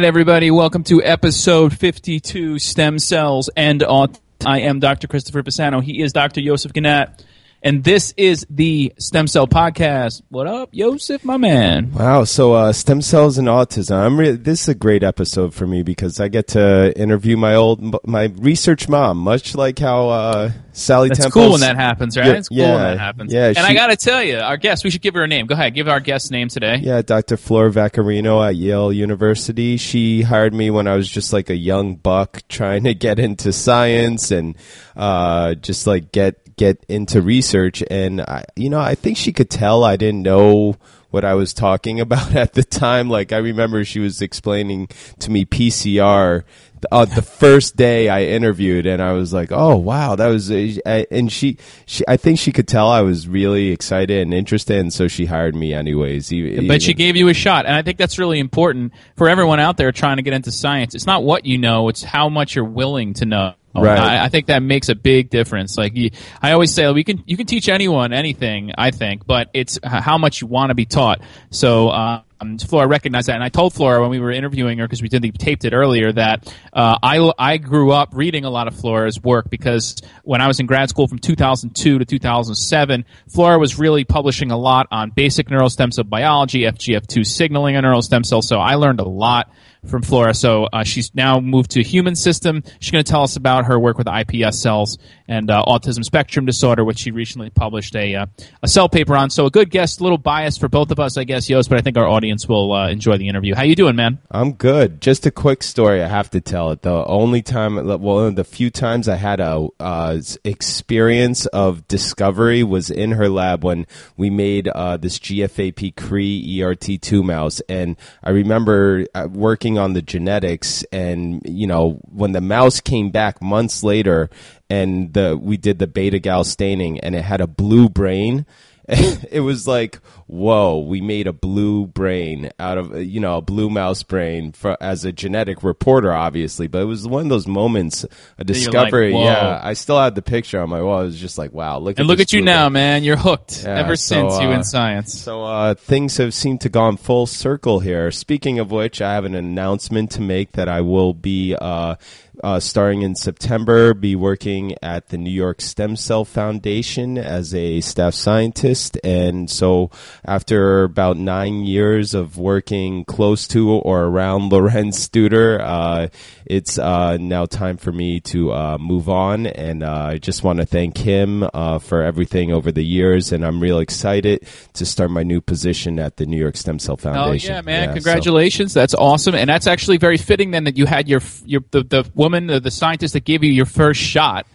Right, everybody, welcome to episode 52 Stem Cells and Autism. I am Dr. Christopher Pisano. He is Dr. Yosef Gannat. And this is the Stem Cell Podcast. What up, Joseph, my man? Wow. So, uh, stem cells and autism. I'm re- this is a great episode for me because I get to interview my old, my research mom, much like how, uh, Sally That's Temple. cool when that happens, right? Yeah, it's cool yeah, when that happens. yeah, and I got to tell you, our guest, we should give her a name. Go ahead, give our guest name today. Yeah, Dr. Flora Vaccarino at Yale University. She hired me when I was just like a young buck trying to get into science and uh, just like get get into research. And I, you know, I think she could tell I didn't know what I was talking about at the time. Like I remember she was explaining to me PCR. Uh, the first day I interviewed, and I was like, "Oh wow, that was," uh, and she, she, I think she could tell I was really excited and interested, and so she hired me anyways. e- But she gave you a shot, and I think that's really important for everyone out there trying to get into science. It's not what you know; it's how much you're willing to know. Right. I, I think that makes a big difference. Like you, I always say, we can you can teach anyone anything. I think, but it's how much you want to be taught. So. Uh, um, Flora recognized that, and I told Flora when we were interviewing her because we did the taped it earlier that uh, I I grew up reading a lot of Flora's work because when I was in grad school from 2002 to 2007, Flora was really publishing a lot on basic neural stem cell biology, FGF2 signaling on neural stem cells. So I learned a lot from Flora. So uh, she's now moved to human system. She's going to tell us about her work with iPS cells and uh, autism spectrum disorder, which she recently published a uh, a cell paper on. So a good guest, a little biased for both of us, I guess, Yost, but I think our audience will uh, enjoy the interview. How you doing, man? I'm good. Just a quick story. I have to tell it. The only time, well, the few times I had a uh, experience of discovery was in her lab when we made uh, this GFAP Cree ERT2 mouse, and I remember uh, working on the genetics, and you know when the mouse came back months later, and the we did the beta gal staining, and it had a blue brain. it was like, whoa, we made a blue brain out of, uh, you know, a blue mouse brain for, as a genetic reporter, obviously. But it was one of those moments, a discovery. whoa. yeah. I still had the picture on my wall. I was just like, wow, look And at look at you now, brain. man. You're hooked Yeah, ever so, since you uh, in science. So uh, things have seemed to gone full circle here. Speaking of which, I have an announcement to make that I will be uh, uh, starting in September, be working at the New York Stem Cell Foundation as a staff scientist. And so after about nine years of working close to or around Lorenz Studer, uh, it's uh, now time for me to uh, move on. And uh, I just want to thank him uh, for everything over the years. And I'm real excited to start my new position at the New York Stem Cell Foundation. Oh yeah, man! so- Congratulations, that's awesome, and that's actually very fitting. Then that you had your your the, the woman, uh, the scientist that gave you your first shot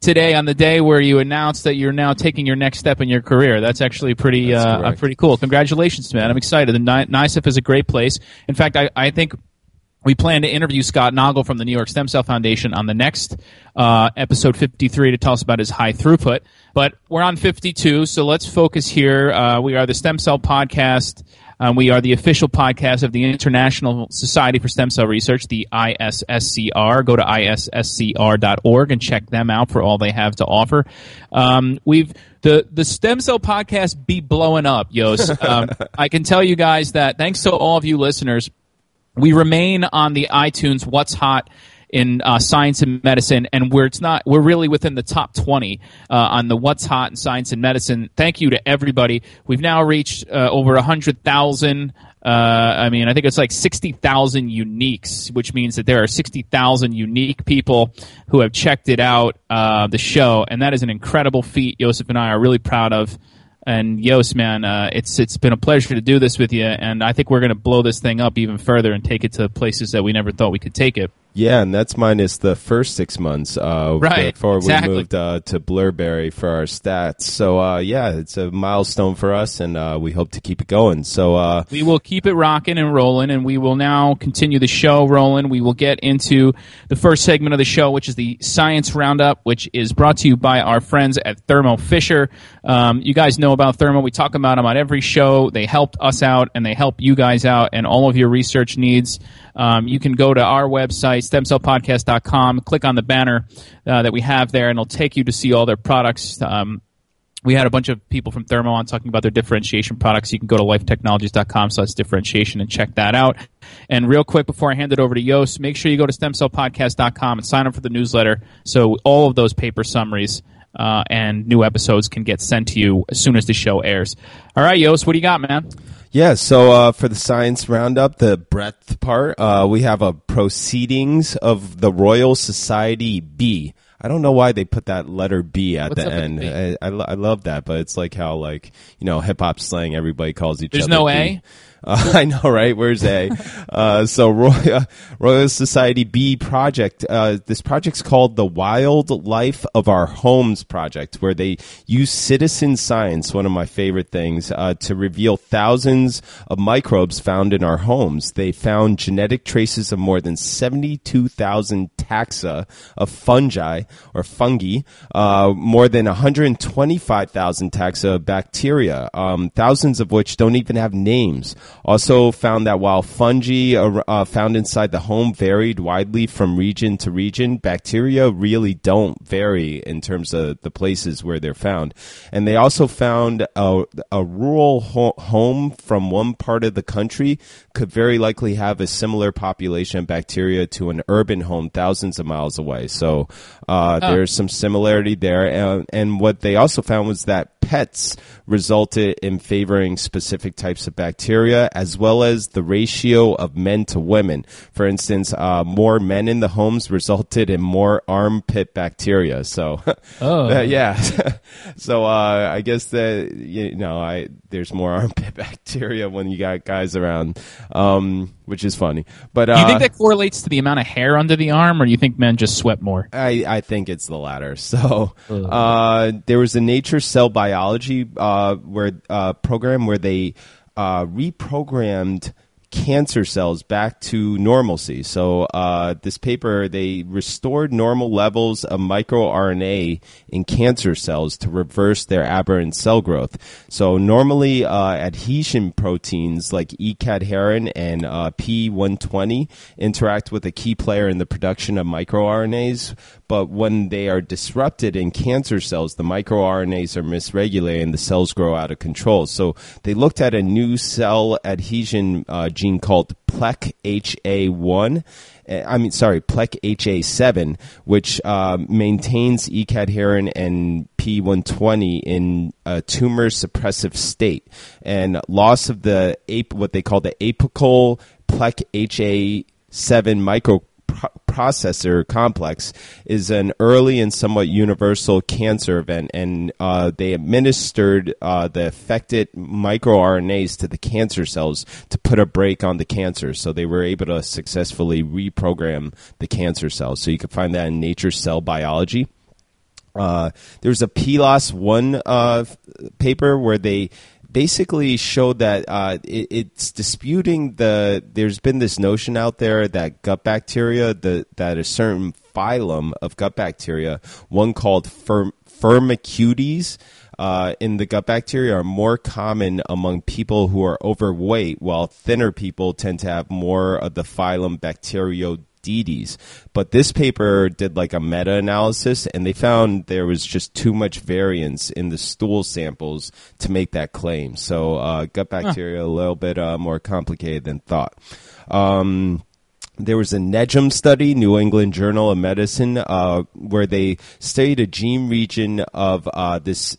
today on the day where you announced that you're now taking your next step in your career. That's actually pretty That's uh, uh, pretty cool. Congratulations, man! I'm excited. The Ni- NICEF is a great place. In fact, I, I think we plan to interview Scott Noggle from the New York Stem Cell Foundation on the next uh, episode 53 to tell us about his high throughput. But we're on 52, so let's focus here. Uh, we are the Stem Cell Podcast. Um, we are the official podcast of the International Society for Stem Cell Research, the ISSCR. Go to isscr.org and check them out for all they have to offer. Um, we've the the stem cell podcast be blowing up, Yos. Um, I can tell you guys that thanks to all of you listeners we remain on the iTunes What's Hot in uh, science and medicine, and we're it's not we're really within the top twenty uh, on the What's Hot in science and medicine. Thank you to everybody. We've now reached uh, over a hundred thousand. Uh, I mean, I think it's like sixty thousand uniques, which means that there are sixty thousand unique people who have checked it out, uh, the show, and that is an incredible feat. Joseph and I are really proud of. And Yos, man, uh, it's it's been a pleasure to do this with you, and I think we're going to blow this thing up even further and take it to places that we never thought we could take it. Yeah, and that's minus the first six months. Uh, Right, Before exactly. we moved uh, to Blurberry for our stats. So uh, yeah, it's a milestone for us, and uh, we hope to keep it going. So uh, We will keep it rocking and rolling, and we will now continue the show rolling. We will get into the first segment of the show, which is the Science Roundup, which is brought to you by our friends at Thermo Fisher. Um, you guys know about Thermo. We talk about them on every show. They helped us out, and they help you guys out, and all of your research needs. Um, you can go to our website, stemcellpodcast.com, click on the banner uh, that we have there, and it'll take you to see all their products. Um, we had a bunch of people from Thermo on talking about their differentiation products. You can go to lifetechnologies.com slash differentiation and check that out. And real quick, before I hand it over to Yost, make sure you go to stemcellpodcast.com and sign up for the newsletter so all of those paper summaries uh, and new episodes can get sent to you as soon as the show airs. All right, Yost, what do you got, man? Yeah, so uh, for the science roundup, the breadth part, uh, we have a proceedings of the Royal Society B. I don't know why they put that letter B at What's the end. I, I, lo- I love that, but it's like how like you know hip hop slang everybody calls each There's other. There's no B. A? Uh, I know, right? Where's A? uh, so Royal, Royal Society B project. Uh, this project's called the Wildlife of Our Homes project, where they use citizen science, one of my favorite things, uh, to reveal thousands of microbes found in our homes. They found genetic traces of more than seventy-two thousand taxa of fungi or fungi, uh, more than 125,000 taxa of bacteria, um, thousands of which don't even have names. Also found that while fungi are uh, found inside the home varied widely from region to region, bacteria really don't vary in terms of the places where they're found. And they also found a, a rural ho- home from one part of the country could very likely have a similar population of bacteria to an urban home thousands of miles away. So uh, there's some similarity there. And, and what they also found was that pets resulted in favoring specific types of bacteria as well as the ratio of men to women. For instance, uh, more men in the homes resulted in more armpit bacteria. So, Oh. yeah. so uh, I guess that you know, I there's more armpit bacteria when you got guys around, um, which is funny. But uh, Do you think that correlates to the amount of hair under the arm, or do you think men just sweat more? I, I think it's the latter. So uh, there was a Nature Cell Biology uh, where uh, program where they uh, reprogrammed cancer cells back to normalcy. So uh, this paper they restored normal levels of microRNA in cancer cells to reverse their aberrant cell growth. So normally uh, adhesion proteins like E cadherin and uh, P120 interact with a key player in the production of microRNAs, but when they are disrupted in cancer cells, the microRNAs are misregulated and the cells grow out of control. So they looked at a new cell adhesion uh, gene called PLEC-HA1. uh, I mean, sorry, PLEC-HA7, which uh, maintains E cadherin and P120 in a tumor suppressive state, and loss of the what they call the apical PLEC-HA7 micro pro- processor complex is an early and somewhat universal cancer event, and uh, they administered uh, the affected microRNAs to the cancer cells to put a break on the cancer. So they were able to successfully reprogram the cancer cells. So you can find that in Nature Cell Biology. Uh, there's a PLOS one uh, paper where they basically showed that uh, it, it's disputing the. There's been this notion out there that gut bacteria, the, that a certain phylum of gut bacteria, one called Firm, Firmicutes. Uh, in the gut bacteria are more common among people who are overweight, while thinner people tend to have more of the phylum But this paper did like a meta analysis and they found there was just too much variance in the stool samples to make that claim. So uh, gut bacteria a little bit uh, more complicated than thought. Um, there was a NEJM study, New England Journal of Medicine, uh, where they studied a gene region of uh, this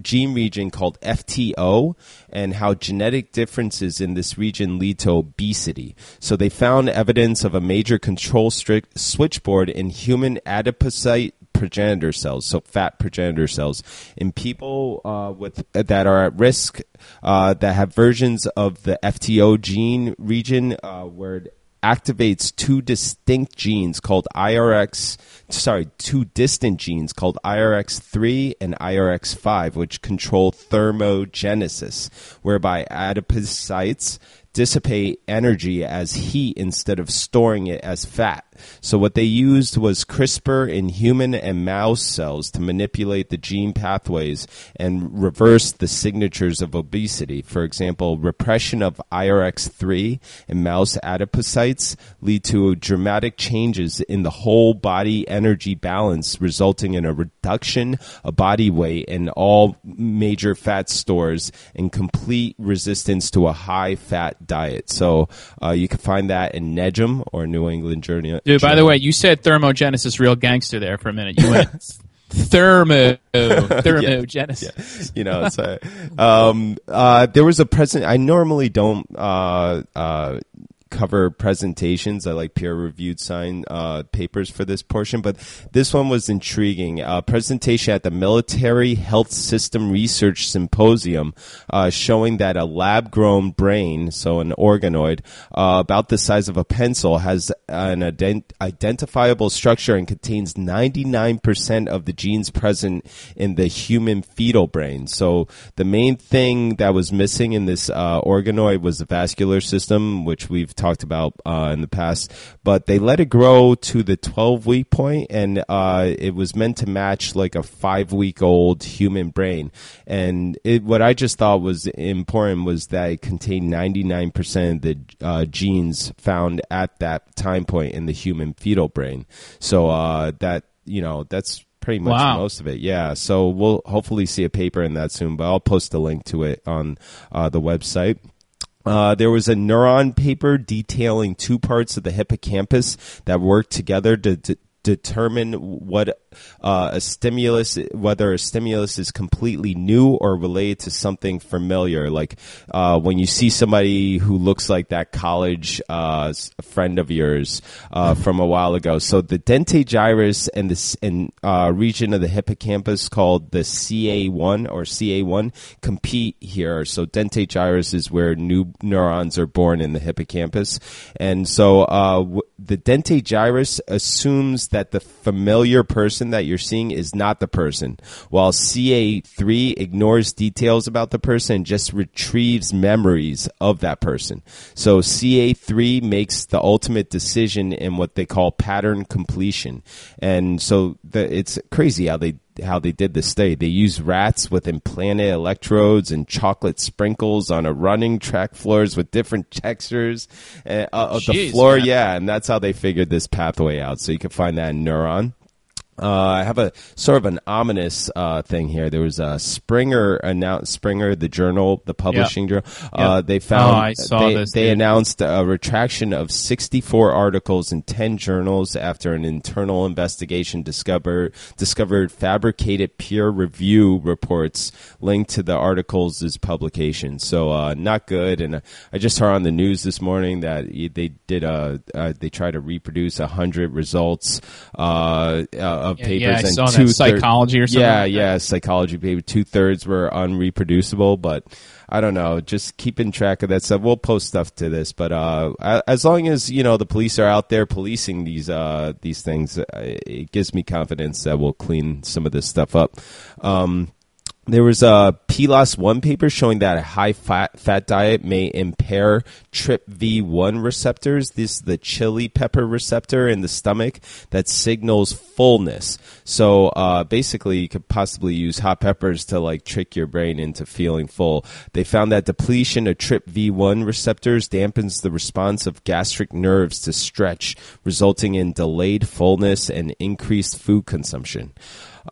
gene region called FTO and how genetic differences in this region lead to obesity. So they found evidence of a major control switchboard in human adipocyte progenitor cells, so fat progenitor cells, in people uh, with that are at risk uh, that have versions of the FTO gene region uh, where activates two distinct genes called IRX, sorry, two distant genes called IRX3 and IRX5, which control thermogenesis, whereby adipocytes dissipate energy as heat instead of storing it as fat. So what they used was CRISPR in human and mouse cells to manipulate the gene pathways and reverse the signatures of obesity. For example, repression of IRX3 in mouse adipocytes lead to dramatic changes in the whole body energy balance, resulting in a reduction of body weight in all major fat stores and complete resistance to a high fat diet. So uh, you can find that in NEJM or New England Journal. Dude, by the way, you said thermogenesis real gangster there for a minute. You went thermo thermogenesis. Yeah. You know, a, um, uh, there was a present. I normally don't uh, uh, cover presentations. I like peer reviewed sign uh, papers for this portion, but this one was intriguing. A presentation at the Military Health System Research Symposium uh, showing that a lab grown brain, so an organoid, uh, about the size of a pencil, has an ident- identifiable structure and contains 99% of the genes present in the human fetal brain. So the main thing that was missing in this uh, organoid was the vascular system, which we've talked about uh, in the past. But they let it grow to the 12 week point, and uh, it was meant to match like a five week old human brain. And it, what I just thought was important was that it contained 99% of the uh, genes found at that time point in the human fetal brain. So uh, that you know that's pretty much Wow. most of it. Yeah. So we'll hopefully see a paper in that soon, but I'll post a link to it on uh, the website. Uh, there was a neuron paper detailing two parts of the hippocampus that work together to, to determine what uh, a stimulus, whether a stimulus is completely new or related to something familiar. Like uh, when you see somebody who looks like that college uh, friend of yours uh, from a while ago. So the dentate gyrus and this and uh, region of the hippocampus called the CA1 or CA1 compete here. So dentate gyrus is where new neurons are born in the hippocampus, and so uh, w- the dentate gyrus assumes that the familiar person that you're seeing is not the person, while CA3 ignores details about the person and just retrieves memories of that person. So CA3 makes the ultimate decision in what they call pattern completion, and so the, it's crazy how they how they did this study. They used rats with implanted electrodes and chocolate sprinkles on a running track floors with different textures uh, of the floor. man. Yeah, and that's how they figured this pathway out. So you can find that in Neuron. Uh, I have a sort of an ominous uh, thing here. There was a Springer announced Springer, the journal, the publishing journal. Uh, they found Oh, I saw they, this, they dude. announced a retraction of 64 articles in 10 journals after an internal investigation discovered discovered fabricated peer review reports linked to the articles' publication. So uh, not good. And uh, I just heard on the news this morning that they did a uh, they tried to reproduce hundred results uh, uh, of Yeah, papers yeah, and two-third- Psychology or something Yeah, like yeah, psychology paper. Two thirds were unreproducible, but I don't know. Just keeping track of that stuff. We'll post stuff to this, but uh, as long as you know the police are out there policing these uh, these things, uh, it gives me confidence that we'll clean some of this stuff up. Um, there was a PLOS one paper showing that a high fat fat diet may impair TRPV1 receptors. This is the chili pepper receptor in the stomach that signals fullness. So uh, basically, you could possibly use hot peppers to like trick your brain into feeling full. They found that depletion of TRPV1 receptors dampens the response of gastric nerves to stretch, resulting in delayed fullness and increased food consumption.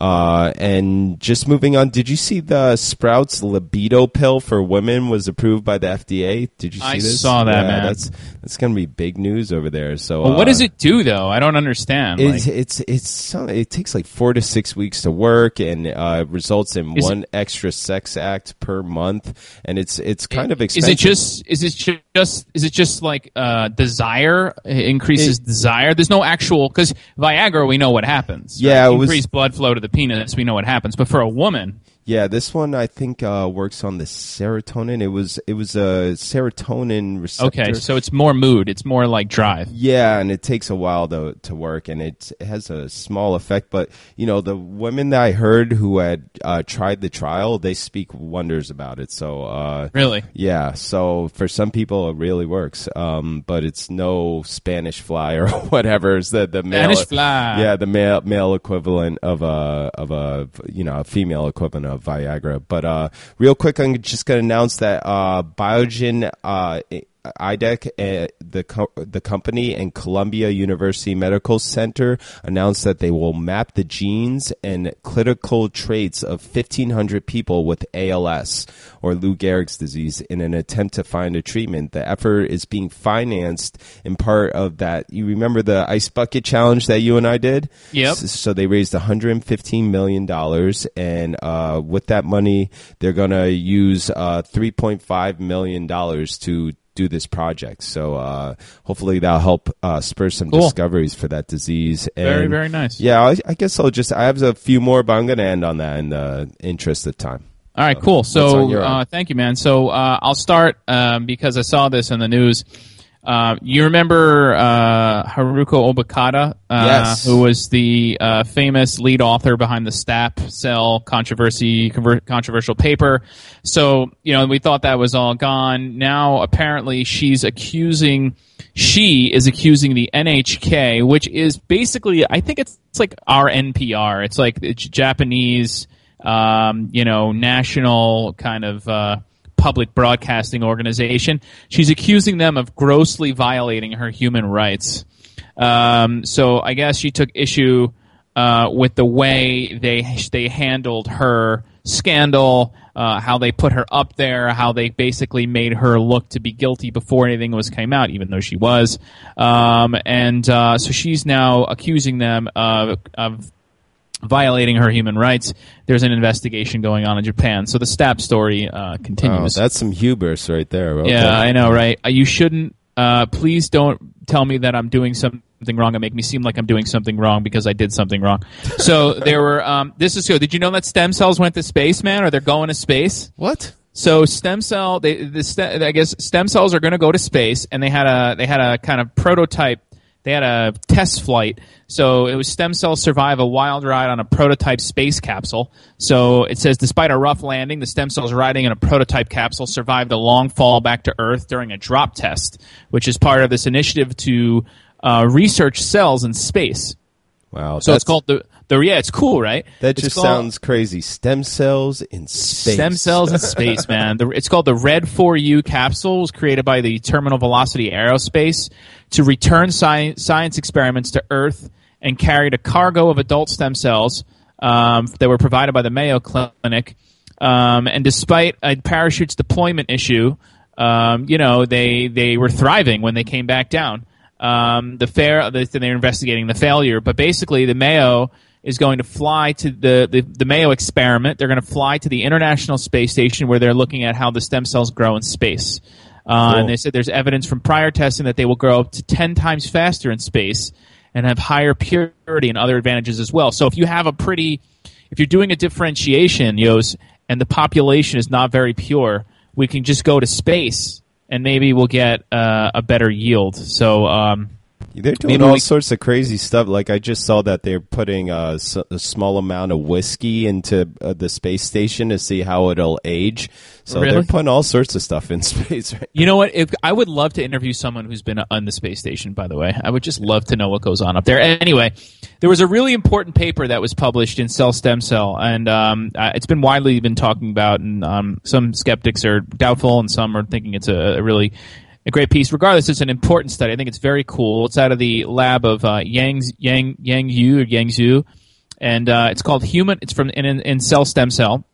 Uh, and just moving on, did you see the Sprouts libido pill for women was approved by the FDA? Did you see I this? saw that, Yeah, man. That's that's gonna be big news over there. So, Well, what uh, does it do though? I don't understand. It's, Like, it's it's some- it takes like four to six weeks to work and uh, results in one extra sex act per month, and it's it's kind of expensive. is it just is it just is it just like uh, desire It increases desire? There's no actual because Viagra we know what happens. Yeah, right? it increased blood flow to the penis. We know what happens, but for a woman, Yeah, this one I think uh, works on the serotonin. It was it was a serotonin receptor. Okay, so it's more mood. It's more like drive. Yeah, and it takes a while to to work, and it, it has a small effect. But you know, the women that I heard who had uh, tried the trial, they speak wonders about it. So uh, Really? yeah, so for some people it really works, um, but it's no Spanish fly or whatever. It's the the male, Spanish fly. Yeah, the male male equivalent of a of a you know a female equivalent of Viagra. But uh, real quick, I'm just going to announce that uh, Biogen. IDEC, uh, the co- the company, and Columbia University Medical Center announced that they will map the genes and clinical traits of 1,500 people with ALS or Lou Gehrig's disease in an attempt to find a treatment. The effort is being financed in part of that. You remember the ice bucket challenge that you and I did? Yep. S- So they raised 115 million dollars, and uh, with that money, they're going to use uh, 3.5 million dollars to do this project. So uh, hopefully that'll help uh, spur some Cool. discoveries for that disease. And Very, very nice. Yeah, I, I guess I'll just I have a few more, but I'm going to end on that in the interest of time. All right, cool. So, uh, thank you, man. So, uh, I'll start um, because I saw this in the news. Uh, you remember uh, Haruko Obokata, uh, Yes. who was the uh, famous lead author behind the STAP cell controversy conver- controversial paper. So, you know, we thought that was all gone. Now, apparently, she's accusing. She is accusing the NHK, which is basically, I think it's, it's like our NPR. It's like the Japanese, um, you know, national kind of uh, public broadcasting organization. She's accusing them of grossly violating her human rights. Um, so I guess she took issue uh, with the way they they handled her scandal, uh, how they put her up there, how they basically made her look to be guilty before anything was came out, even though she was. Um, and uh, so she's now accusing them of, of violating her human rights. There's an investigation going on in Japan. So the STAP story uh, Oh, continues. that's some hubris right there. Okay. Yeah, I know, right? Uh, You shouldn't. Uh, please don't tell me that I'm doing something wrong and make me seem like I'm doing something wrong because I did something wrong. So there were. Um, this is good. Did you know that stem cells went to space, man? Or they're going to space? What? So stem cell, they, the st- I guess stem cells are going to go to space, and they had a they had a kind of prototype. They had a test flight. So it was stem cells survive a wild ride on a prototype space capsule. So it says, despite a rough landing, the stem cells riding in a prototype capsule survived a long fall back to Earth during a drop test, which is part of this initiative to uh, research cells in space. Wow. So it's called the the yeah, it's cool, right? That It's just called- sounds crazy. Stem cells in space. Stem cells in space, man. The, it's called the Red 4U capsule. It was created by the Terminal Velocity Aerospace to return sci- science experiments to Earth and carried a cargo of adult stem cells um, that were provided by the Mayo Clinic. Um, and despite a parachute's deployment issue, um, you know they they were thriving when they came back down. Um, the fair, the, they're investigating the failure, but basically the Mayo is going to fly to the, the, the Mayo experiment. They're going to fly to the International Space Station where they're looking at how the stem cells grow in space. Uh, Cool. And they said there's evidence from prior testing that they will grow up to 10 times faster in space and have higher purity and other advantages as well. So if you have a pretty, if you're doing a differentiation, Yos, and the population is not very pure, we can just go to space and maybe we'll get uh, a better yield. So, um, They're doing all we- sorts of crazy stuff. Like I just saw that they're putting a small amount of whiskey into uh, the space station to see how it'll age. So they're putting all sorts of stuff in space. Right? You know what? If I would love to interview someone who's been on the space station, by the way, I would just love to know what goes on up there. Anyway, there was a really important paper that was published in Cell Stem Cell, and um, uh, it's been widely been talking about, and um, some skeptics are doubtful, and some are thinking it's a, a really a great piece. Regardless, it's an important study. I think it's very cool. It's out of the lab of uh, Yang Yang Yang Yu or Yang Zhu, and uh, it's called Human. It's from in, in, in Cell Stem Cell.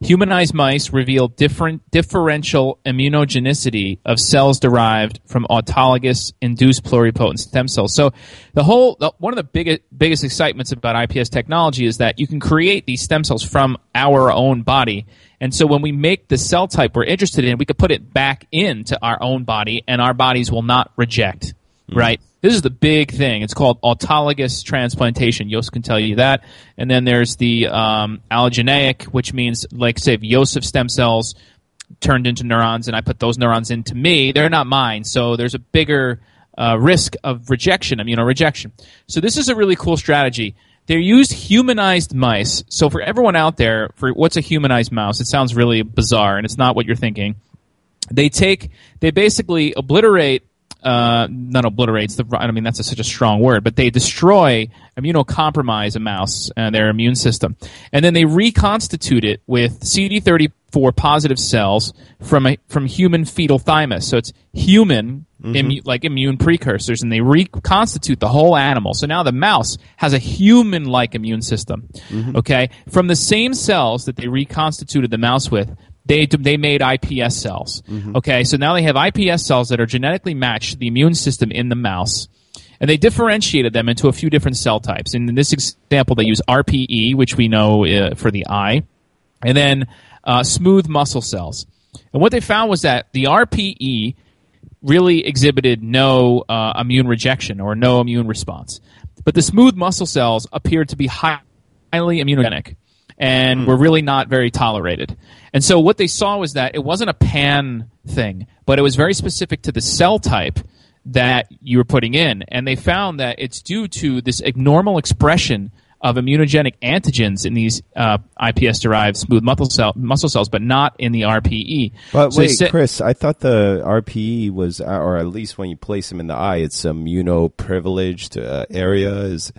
Humanized mice reveal different differential immunogenicity of cells derived from autologous induced pluripotent stem cells. So, the whole the, one of the biggest biggest excitements about IPS technology is that you can create these stem cells from our own body. And so, when we make the cell type we're interested in, we could put it back into our own body, and our bodies will not reject. Hmm. Right? This is the big thing. It's called autologous transplantation. Yost can tell you that. And then there's the um, allogeneic, which means, like, say, if Joseph stem cells turned into neurons and I put those neurons into me, they're not mine. So there's a bigger uh, risk of rejection, immunorejection. So this is a really cool strategy. They use humanized mice. So for everyone out there, for what's a humanized mouse? It sounds really bizarre, and it's not what you're thinking. They take, they basically obliterate uh, not obliterates the. I mean, that's a, such a strong word, but they destroy, immunocompromise a mouse and their immune system, and then they reconstitute it with CD34 positive cells from a from human fetal thymus. So it's human. Immu- like immune precursors, and they reconstitute the whole animal. So now the mouse has a human-like immune system. Okay, from the same cells that they reconstituted the mouse with, they they made iPS cells. Okay, so now they have iPS cells that are genetically matched to the immune system in the mouse, and they differentiated them into a few different cell types. And in this example, they use RPE, which we know uh, for the eye, and then uh, smooth muscle cells. And what they found was that the RPE really exhibited no uh, immune rejection or no immune response, but the smooth muscle cells appeared to be high, highly immunogenic and were really not very tolerated. And so what they saw was that it wasn't a pan thing, but it was very specific to the cell type that you were putting in. And they found that it's due to this abnormal expression of immunogenic antigens in these uh, iPS-derived smooth muscle, cell, muscle cells, but not in the RPE. But So wait, said- Chris, I thought the RPE was, or at least when you place them in the eye, it's immunoprivileged uh, area. Is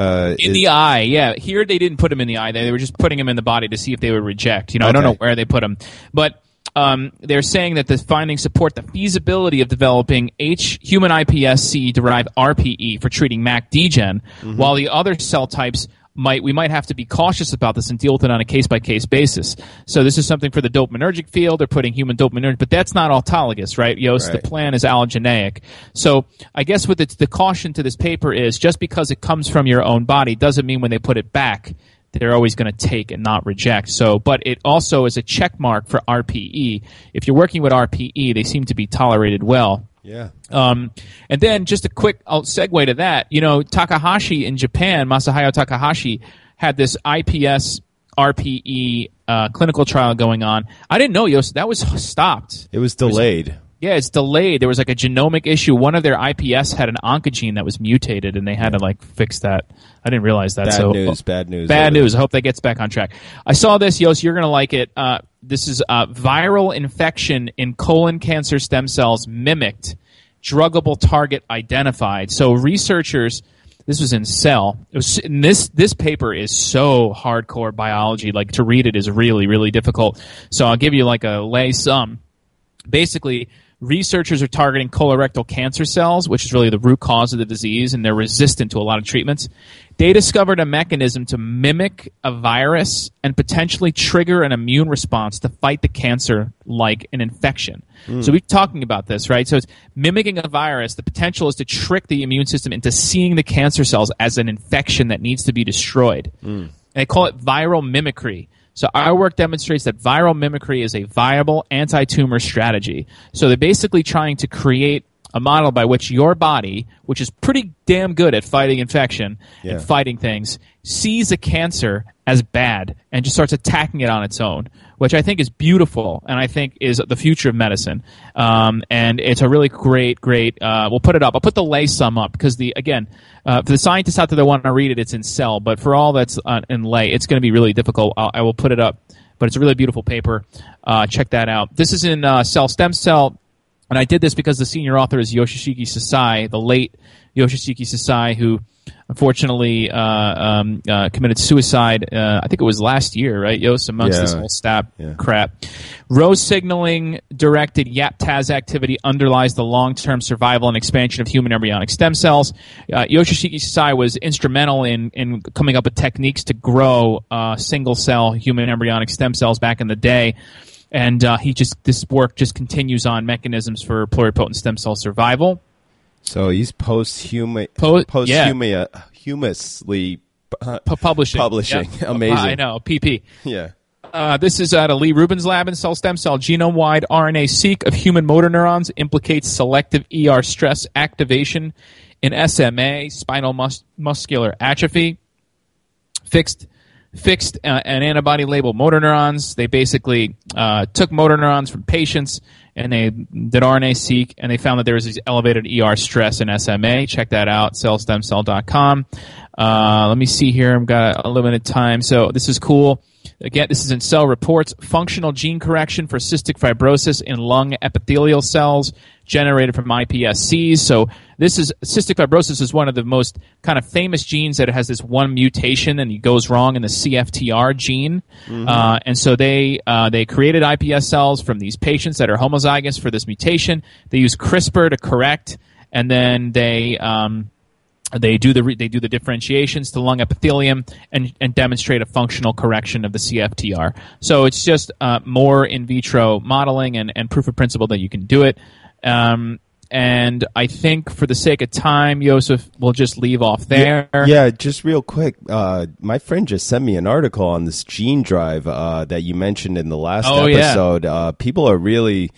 uh, In is- the eye, yeah. Here they didn't put them in the eye. They, they were just putting them in the body to see if they would reject. You know, I don't know where they put them, but um, they're saying that the findings support the feasibility of developing H human iPSC derived RPE for treating MAC degen, Mm-hmm. while the other cell types might we might have to be cautious about this and deal with it on a case by case basis. So this is something for the dopaminergic field. They're putting human dopaminergic, but that's not autologous, right? Yost, Right. the plan is allogeneic. So I guess what the, the caution to this paper is just because it comes from your own body doesn't mean when they put it back they're always going to take and not reject. So, but it also is a check mark for RPE. If you're working with RPE, they seem to be tolerated well. Yeah. Um, and then just a quick I'll segue to that. You know, Takahashi in Japan, Masahayo Takahashi had this IPS RPE uh, clinical trial going on. I didn't know, Yos, that was stopped. It was delayed. Yeah, it's delayed. There was like a genomic issue. One of their IPS had an oncogene that was mutated, and they had to like fix that. I didn't realize that. Bad so news. Bad news. Bad news. I hope that gets back on track. I saw this, Yos. You're going to like it. Uh, this is uh, viral infection in colon cancer stem cells mimicked, druggable target identified. So researchers, this was in Cell. Was this this paper is so hardcore biology. Like to read it is really really difficult. So I'll give you like a lay sum basically researchers are targeting colorectal cancer cells which is really the root cause of the disease and they're resistant to a lot of treatments they discovered a mechanism to mimic a virus and potentially trigger an immune response to fight the cancer like an infection. So hmm. we're talking about this right? So it's mimicking a virus. The potential is to trick the immune system into seeing the cancer cells as an infection that needs to be destroyed. Hmm. And they call it viral mimicry. So our work demonstrates that viral mimicry is a viable anti-tumor strategy. So they're basically trying to create a model by which your body, which is pretty damn good at fighting infection Yeah. and fighting things, sees a cancer as bad and just starts attacking it on its own, which I think is beautiful and I think is the future of medicine. Um, and it's a really great, great. Uh, we'll put it up. I'll put the lay sum up because the again uh, for the scientists out there that want to read it, it's in Cell. But for all that's uh, in lay, it's going to be really difficult. I'll, I will put it up. But it's a really beautiful paper. Uh, check that out. This is in uh, Cell Stem Cell. And I did this because the senior author is Yoshishiki Sasai, the late Yoshishiki Sasai, who unfortunately uh, um, uh, committed suicide. Uh, I think it was last year, right, Yos, amongst this whole stab Yeah. crap. Rose signaling directed YAP-TAZ activity underlies the long-term survival and expansion of human embryonic stem cells. Uh, Yoshishiki Sasai was instrumental in, in coming up with techniques to grow uh, single-cell human embryonic stem cells back in the day and uh, he just this work just continues on mechanisms for pluripotent stem cell survival. So he's post-human, Po- post-human, humusly. Uh, Pu- publishing, Publishing. Amazing. I know PP. yeah. Uh, this is at a Lee Rubin's lab in cell stem cell genome-wide RNA-seq of human motor neurons implicates selective ER stress activation in SMA, spinal mus- muscular atrophy, fixed fixed uh, an antibody labeled motor neurons. They basically uh, took motor neurons from patients and they did RNA seq and they found that there was this elevated ER stress in SMA. Check that out, cellstemcell.com. Uh, let me see here. I've got a limited time. So this is cool. Again, this is in Cell Reports. Functional gene correction for cystic fibrosis in lung epithelial cells generated from iPSCs. So this is cystic fibrosis is one of the most kind of famous genes that has this one mutation and it goes wrong in the CFTR gene. Mm-hmm. Uh, and so they uh, they created iPS cells from these patients that are homozygous for this mutation. They use CRISPR to correct, and then they um, they do the they do the differentiations to lung epithelium and, and demonstrate a functional correction of the CFTR. So it's just uh, more in vitro modeling and, and proof of principle that you can do it. Um, and I think for the sake of time, Joseph, we'll just leave off there. Yeah, yeah just real quick. Uh, my friend just sent me an article on this gene drive uh, that you mentioned in the last oh, episode. Yeah. Uh, people are really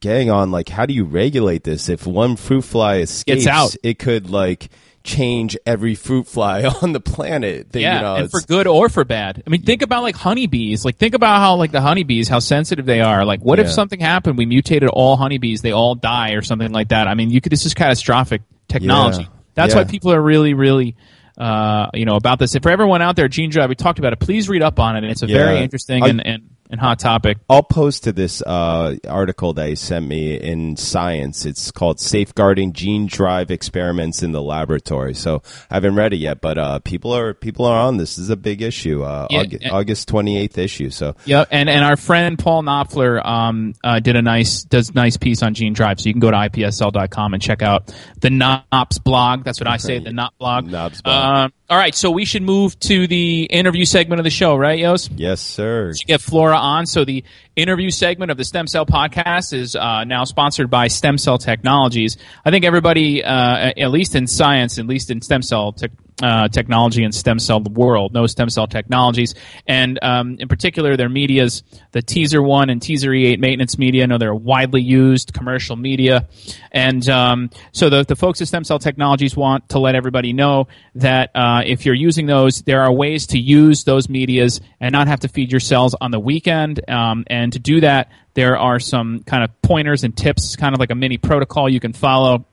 getting on like, how do you regulate this? If one fruit fly escapes, out. it could like change every fruit fly on the planet. That, yeah, you know, and for good or for bad. I mean, think about like honeybees. Like, think about how like the honeybees, how sensitive they are. Like, what yeah. if something happened? We mutated all honeybees, they all die or something like that. I mean, you could. This is catastrophic technology. Yeah. That's yeah. why people are really, really. Uh, you know about this. And for everyone out there, Gene Drive, we talked about it. Please read up on it. It's a very interesting and, and and hot topic. I'll post to this uh, article that he sent me in Science. It's called "Safeguarding Gene Drive Experiments in the Laboratory." So I haven't read it yet, but uh, people are people are on this. This is a big issue. Uh, yeah, August twenty eighth issue. So yeah, and and our friend Paul Knopfler um, uh, did a nice does nice piece on gene drive. So you can go to ipscell.com and check out the Knops blog. That's what I say, the Knop blog. Blog. Um, all right, so we should move to the interview segment of the show, right, Yos? Yes, sir. So get Flora on. So the interview segment of the Stem Cell Podcast is uh, now sponsored by Stem Cell Technologies. I think everybody, uh, at least in science, at least in stem cell te- uh, technology and stem cell world, knows stem cell technologies, and um, in particular their media's the teaser one and teaser E8 maintenance media. I know they're widely used commercial media, and um, so the, the folks at Stem Cell Technologies want to let everybody know that uh, if you're using those, there are ways to use those medias and not have to feed your cells on the weekend. Um, and to do that, there are some kind of pointers and tips, kind of like a mini protocol you can follow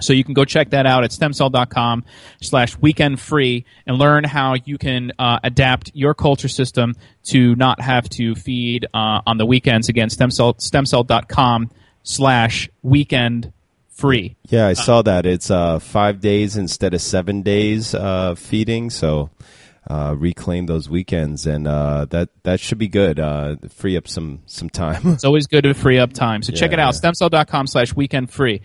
so you can go check that out at stemcell.com slash weekend free and learn how you can uh, adapt your culture system to not have to feed uh, on the weekends. Again, stemcell, stemcell.com slash weekend free. Yeah, I saw that. It's uh, five days instead of seven days uh, feeding. So uh, reclaim those weekends, and uh, that that should be good. Uh, free up some some time. it's always good to free up time. So yeah, check it out, stemcell.com slash weekend free.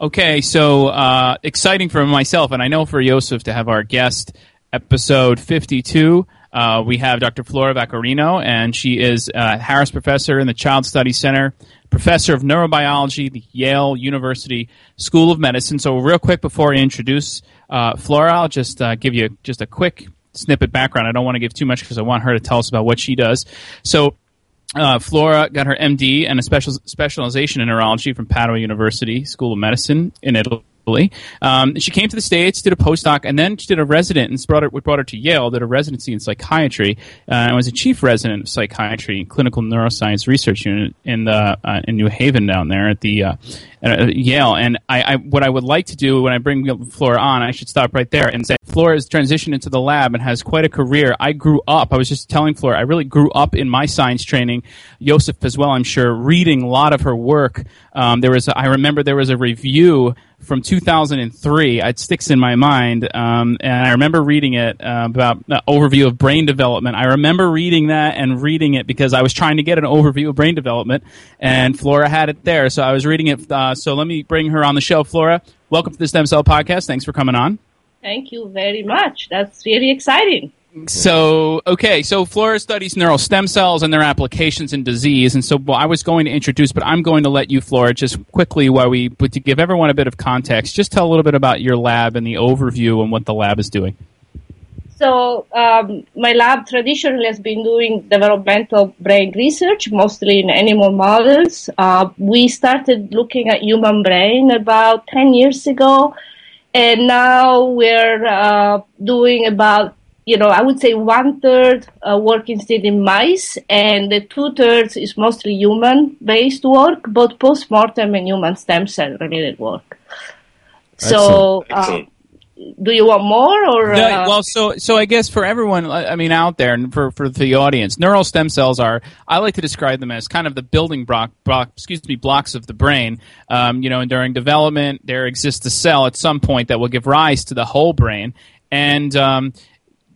Okay, so uh, exciting for myself, and I know for Yosef to have our guest, episode 52. Uh, we have Dr. Flora Vaccarino, and she is a Harris Professor in the Child Study Center, Professor of Neurobiology, the Yale University School of Medicine. So, real quick before I introduce uh, Flora, I'll just uh, give you just a quick snippet background. I don't want to give too much because I want her to tell us about what she does. So, uh, Flora got her MD and a special specialization in neurology from Padua University School of Medicine in Italy. Um, she came to the states, did a postdoc, and then she did a resident. brought her, we brought her to Yale, did a residency in psychiatry, uh, and was a chief resident of psychiatry and clinical neuroscience research unit in the uh, in New Haven down there at the uh, Yale. And I, I, what I would like to do when I bring Flora on, I should stop right there and say Flora has transitioned into the lab and has quite a career. I grew up. I was just telling Flora, I really grew up in my science training. Joseph as well, I'm sure, reading a lot of her work. Um, there was, a, I remember there was a review from 2003. It sticks in my mind, um, and I remember reading it uh, about the overview of brain development. I remember reading that and reading it because I was trying to get an overview of brain development, and Flora had it there, so I was reading it. Uh, Uh, so let me bring her on the show, Flora. Welcome to the Stem Cell Podcast. Thanks for coming on. Thank you very much. That's really exciting. So, okay, so Flora studies neural stem cells and their applications in disease. And so well, I was going to introduce, but I'm going to let you, Flora, just quickly while we, but to give everyone a bit of context, just tell a little bit about your lab and the overview and what the lab is doing. So, um, my lab traditionally has been doing developmental brain research, mostly in animal models. Uh, we started looking at human brain about 10 years ago and now we're uh, doing about you know, I would say one third uh, work instead in mice, and the two thirds is mostly human based work, both post mortem and human stem cell related work. So, uh, do you want more or? No, uh, well, so so I guess for everyone, I mean, out there and for for the audience, neural stem cells are. I like to describe them as kind of the building block, block excuse me, blocks of the brain. Um, you know, and during development, there exists a cell at some point that will give rise to the whole brain, and um,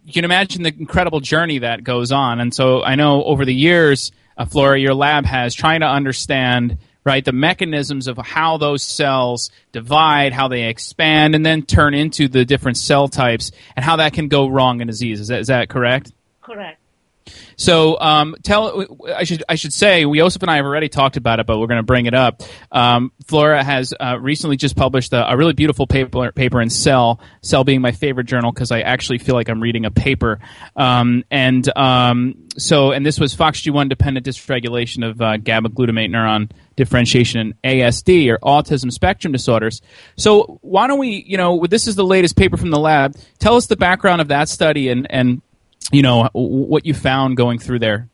you can imagine the incredible journey that goes on. And so I know over the years, uh, Flora, your lab has trying to understand right the mechanisms of how those cells divide, how they expand, and then turn into the different cell types, and how that can go wrong in disease. Is that, is that correct? Correct. So um, tell I should I should say Josef and I have already talked about it, but we're going to bring it up. Um, Flora has uh, recently just published a, a, really beautiful paper paper in Cell. Cell being my favorite journal because I actually feel like I'm reading a paper. Um, and um, so and this was FOXG1 dependent dysregulation of uh, GABA glutamate neuron differentiation in ASD or autism spectrum disorders. So why don't we, you know, this is the latest paper from the lab. Tell us the background of that study and and you know what you found going through there?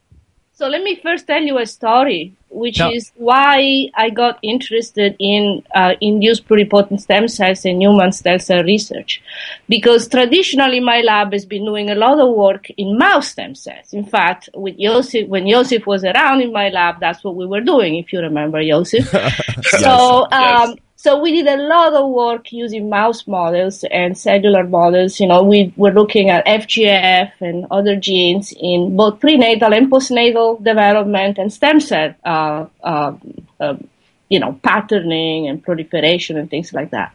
So let me first tell you a story which no. is why i got interested in uh, induced pluripotent stem cells and human stem cell research. Because traditionally my lab has been doing a lot of work in mouse stem cells. In fact with Josef, when Joseph was around in my lab that's what we were doing if you remember Josef so um, yes so we did a lot of work using mouse models and cellular models. You know, we were looking at FGF and other genes in both prenatal and postnatal development and stem cell, uh, uh, uh, you know, patterning and proliferation and things like that.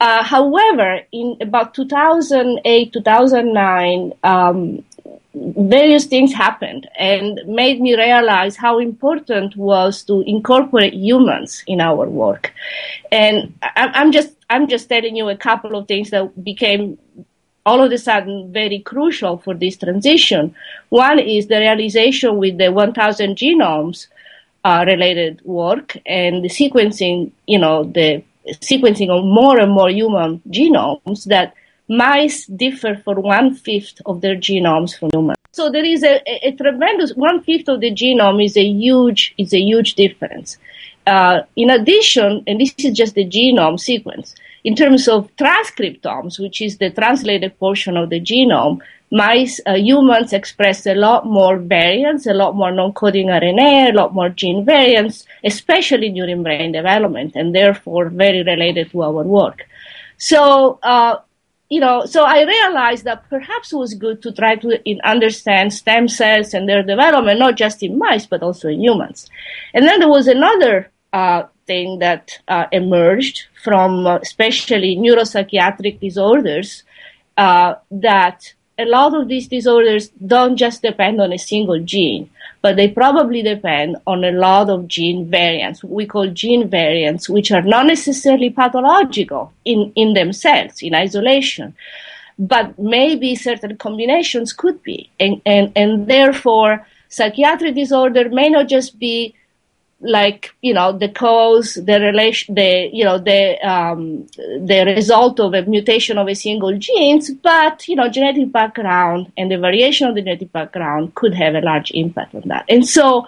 Uh, however, in about 2008, 2009, um, various things happened and made me realize how important was to incorporate humans in our work. And I, I'm just I'm just telling you a couple of things that became all of a sudden very crucial for this transition. One is the realization with the 1,000 genomes uh, related work and the sequencing, you know, the sequencing of more and more human genomes that mice differ for one fifth of their genomes from humans. So there is a, a, tremendous one fifth of the genome is a huge is a huge difference. Uh, in addition, and this is just the genome sequence, in terms of transcriptomes, which is the translated portion of the genome, mice, uh, humans express a lot more variants, a lot more non-coding RNA, a lot more gene variants, especially during brain development, and therefore very related to our work. So uh, you know, so I realized that perhaps it was good to try to understand stem cells and their development, not just in mice, but also in humans. And then there was another uh, thing that uh, emerged from uh, especially neuropsychiatric disorders uh, that a lot of these disorders don't just depend on a single gene but they probably depend on a lot of gene variants. We call gene variants, which are not necessarily pathological in, in themselves, in isolation, but maybe certain combinations could be. And, and, and therefore, psychiatric disorder may not just be like you know the cause the relation the you know the um, the result of a mutation of a single genes but you know genetic background and the variation of the genetic background could have a large impact on that. And so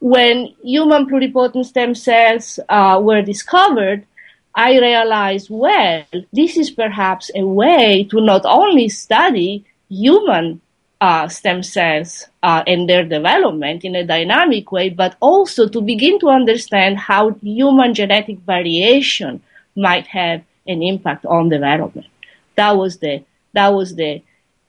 when human pluripotent stem cells uh, were discovered i realized well this is perhaps a way to not only study human uh, stem cells uh, and their development in a dynamic way, but also to begin to understand how human genetic variation might have an impact on development. That was the that was the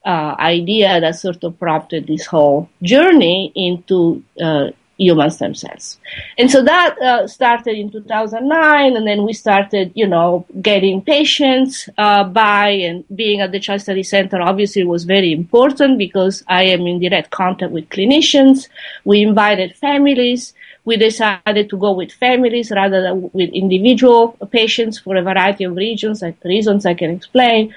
uh, idea that sort of prompted this whole journey into uh, human stem cells. And so that uh, started in 2009, and then we started, you know, getting patients uh, by and being at the Child Study Center. Obviously, was very important because I am in direct contact with clinicians. We invited families. We decided to go with families rather than with individual patients for a variety of reasons, reasons I can explain.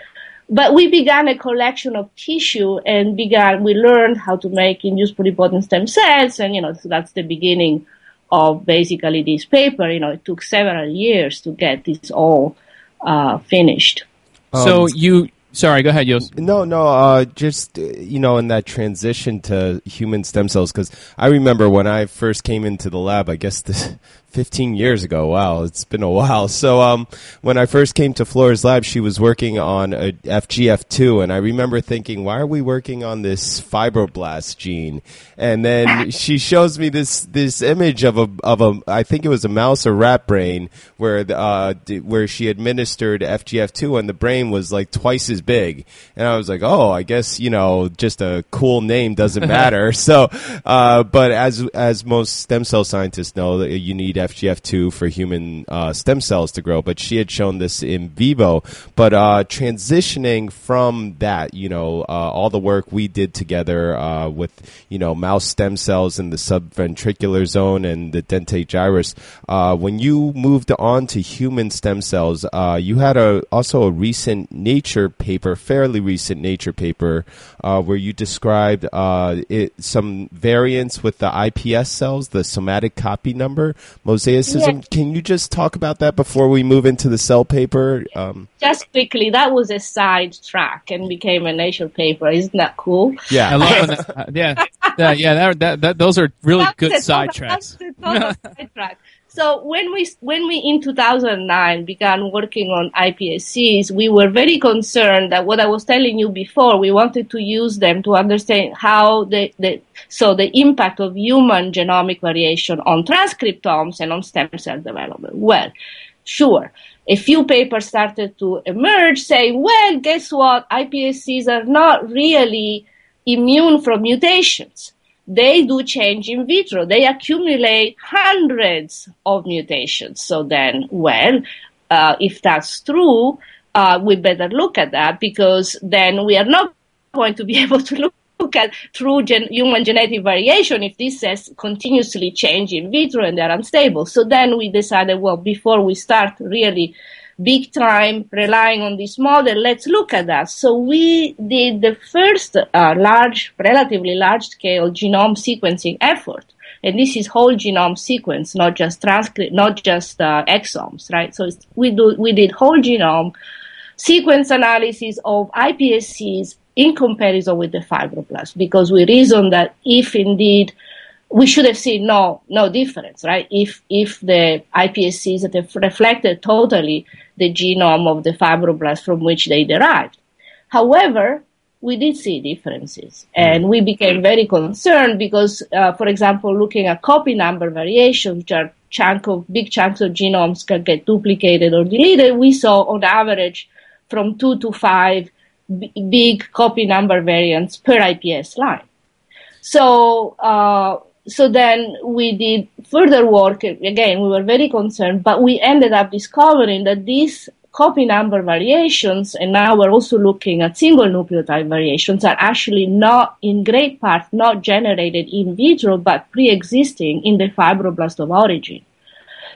But we began a collection of tissue and began, we learned how to make induced pluripotent stem cells. And, you know, so that's the beginning of basically this paper. You know, it took several years to get this all uh, finished. so you Sorry, go ahead, Yos. No, no, uh, just, uh, you know, in that transition to human stem cells, because I remember when I first came into the lab, I guess this, 15 years ago. Wow, it's been a while. So, um, when I first came to Flora's lab, she was working on a FGF2, and I remember thinking, why are we working on this fibroblast gene? And then she shows me this this image of a of a I think it was a mouse or rat brain where uh where she administered FGF2, and the brain was like twice as big. And I was like, oh, I guess you know, just a cool name doesn't matter. so, uh, but as as most stem cell scientists know, you need FGF2 for human uh, stem cells to grow, but she had shown this in vivo. But uh, transitioning from that, you know, uh, all the work we did together uh, with, you know, mouse stem cells in the subventricular zone and the dentate gyrus, uh, when you moved on to human stem cells, you had a also a recent Nature paper, fairly recent Nature paper, where you described it, some variants with the iPS cells, the somatic copy number mosaicism. Yeah. Can you just talk about that before we move into the cell paper? Um, just quickly, that was a side track and became a nature paper. Isn't that cool? Yeah, I love that. Uh, yeah, yeah, yeah. That, that, that, those are really that's good side tracks. side track. So when we when we in 2009 began working on iPSCs, we were very concerned that what I was telling you before, we wanted to use them to understand how the, the so the impact of human genomic variation on transcriptomes and on stem cell development. Well, sure. A few papers started to emerge saying, well, guess what? iPSCs are not really immune from mutations they do change in vitro. They accumulate hundreds of mutations. So then, well, uh, if that's true, uh, we better look at that because then we are not going to be able to look, look at true gen- human genetic variation if these cells continuously change in vitro and they're unstable. So then we decided, well, before we start really big time relying on this model. Let's look at that. So we did the first uh, large, relatively large scale genome sequencing effort. And this is whole genome sequence, not just transcript, not just uh, exomes, right? So we do, we did whole genome sequence analysis of iPSCs in comparison with the fibroblasts because we reasoned that if indeed we should have seen no no difference, right? If if the iPSCs have reflected totally the genome of the fibroblast from which they derived. However, we did see differences, and we became very concerned because, uh, for example, looking at copy number variations, which are chunk of big chunks of genomes can get duplicated or deleted, we saw on average from two to five b- big copy number variants per IPS line. So uh, so then we did further work. Again, we were very concerned, but we ended up discovering that these copy number variations, and now we're also looking at single nucleotide variations, are actually not, in great part, not generated in vitro, but pre-existing in the fibroblast of origin.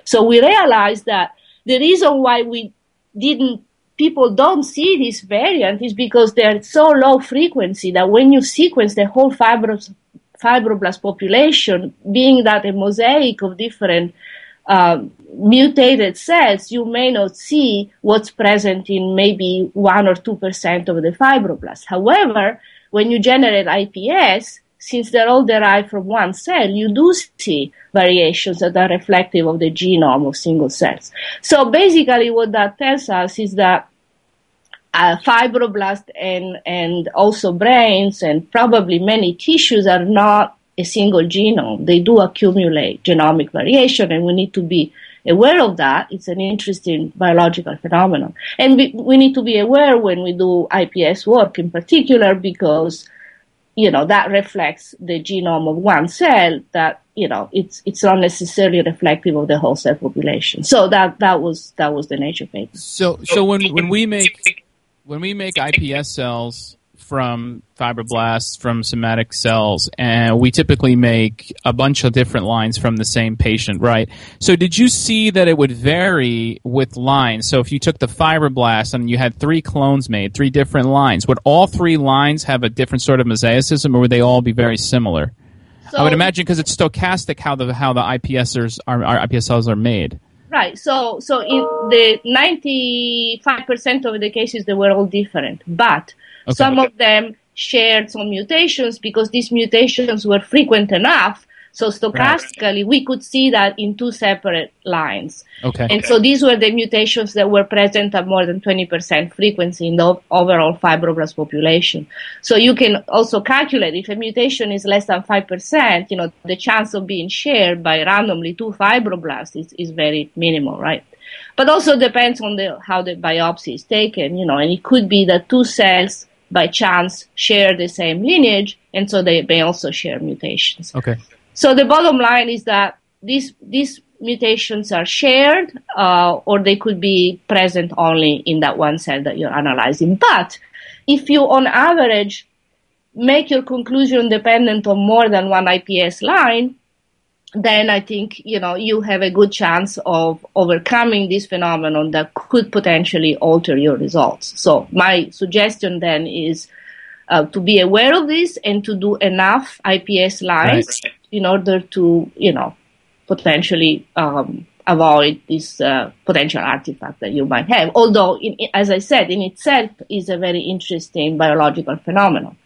So we realized that the reason why we didn't people don't see this variant is because they're so low frequency that when you sequence the whole fibroblast fibroblast population, being that a mosaic of different uh, mutated cells, you may not see what's present in maybe 1 or 2% of the fibroblasts. However, when you generate IPS, since they're all derived from one cell, you do see variations that are reflective of the genome of single cells. So basically what that tells us is that uh, fibroblast and, and also brains and probably many tissues are not a single genome. They do accumulate genomic variation and we need to be aware of that. It's an interesting biological phenomenon. And we, we need to be aware when we do IPS work in particular because, you know, that reflects the genome of one cell that, you know, it's, it's not necessarily reflective of the whole cell population. So that, that was, that was the nature paper. So, so when, when we make when we make iPS cells from fibroblasts from somatic cells and we typically make a bunch of different lines from the same patient right? So did you see that it would vary with lines? So if you took the fibroblast and you had three clones made three different lines would all three lines have a different sort of mosaicism or would they all be very similar? So, i would imagine because it's stochastic how the how the iPSCs are, our ips cells are made Right. So, so in the 95% of the cases, they were all different, but okay. some of them shared some mutations because these mutations were frequent enough so stochastically, right. we could see that in two separate lines. Okay. And so these were the mutations that were present at more than 20% frequency in the overall fibroblast population. So you can also calculate if a mutation is less than 5%, you know, the chance of being shared by randomly two fibroblasts is, is very minimal, right? But also depends on the, how the biopsy is taken, you know, and it could be that two cells by chance share the same lineage, and so they may also share mutations. Okay. So the bottom line is that these these mutations are shared, uh, or they could be present only in that one cell that you're analyzing. But if you, on average, make your conclusion dependent on more than one IPS line, then I think you know you have a good chance of overcoming this phenomenon that could potentially alter your results. So my suggestion then is uh, to be aware of this and to do enough IPS lines right in order to, you know, potentially um, avoid this uh, potential artifact that you might have. Although, in, as I said, in itself is a very interesting biological phenomenon,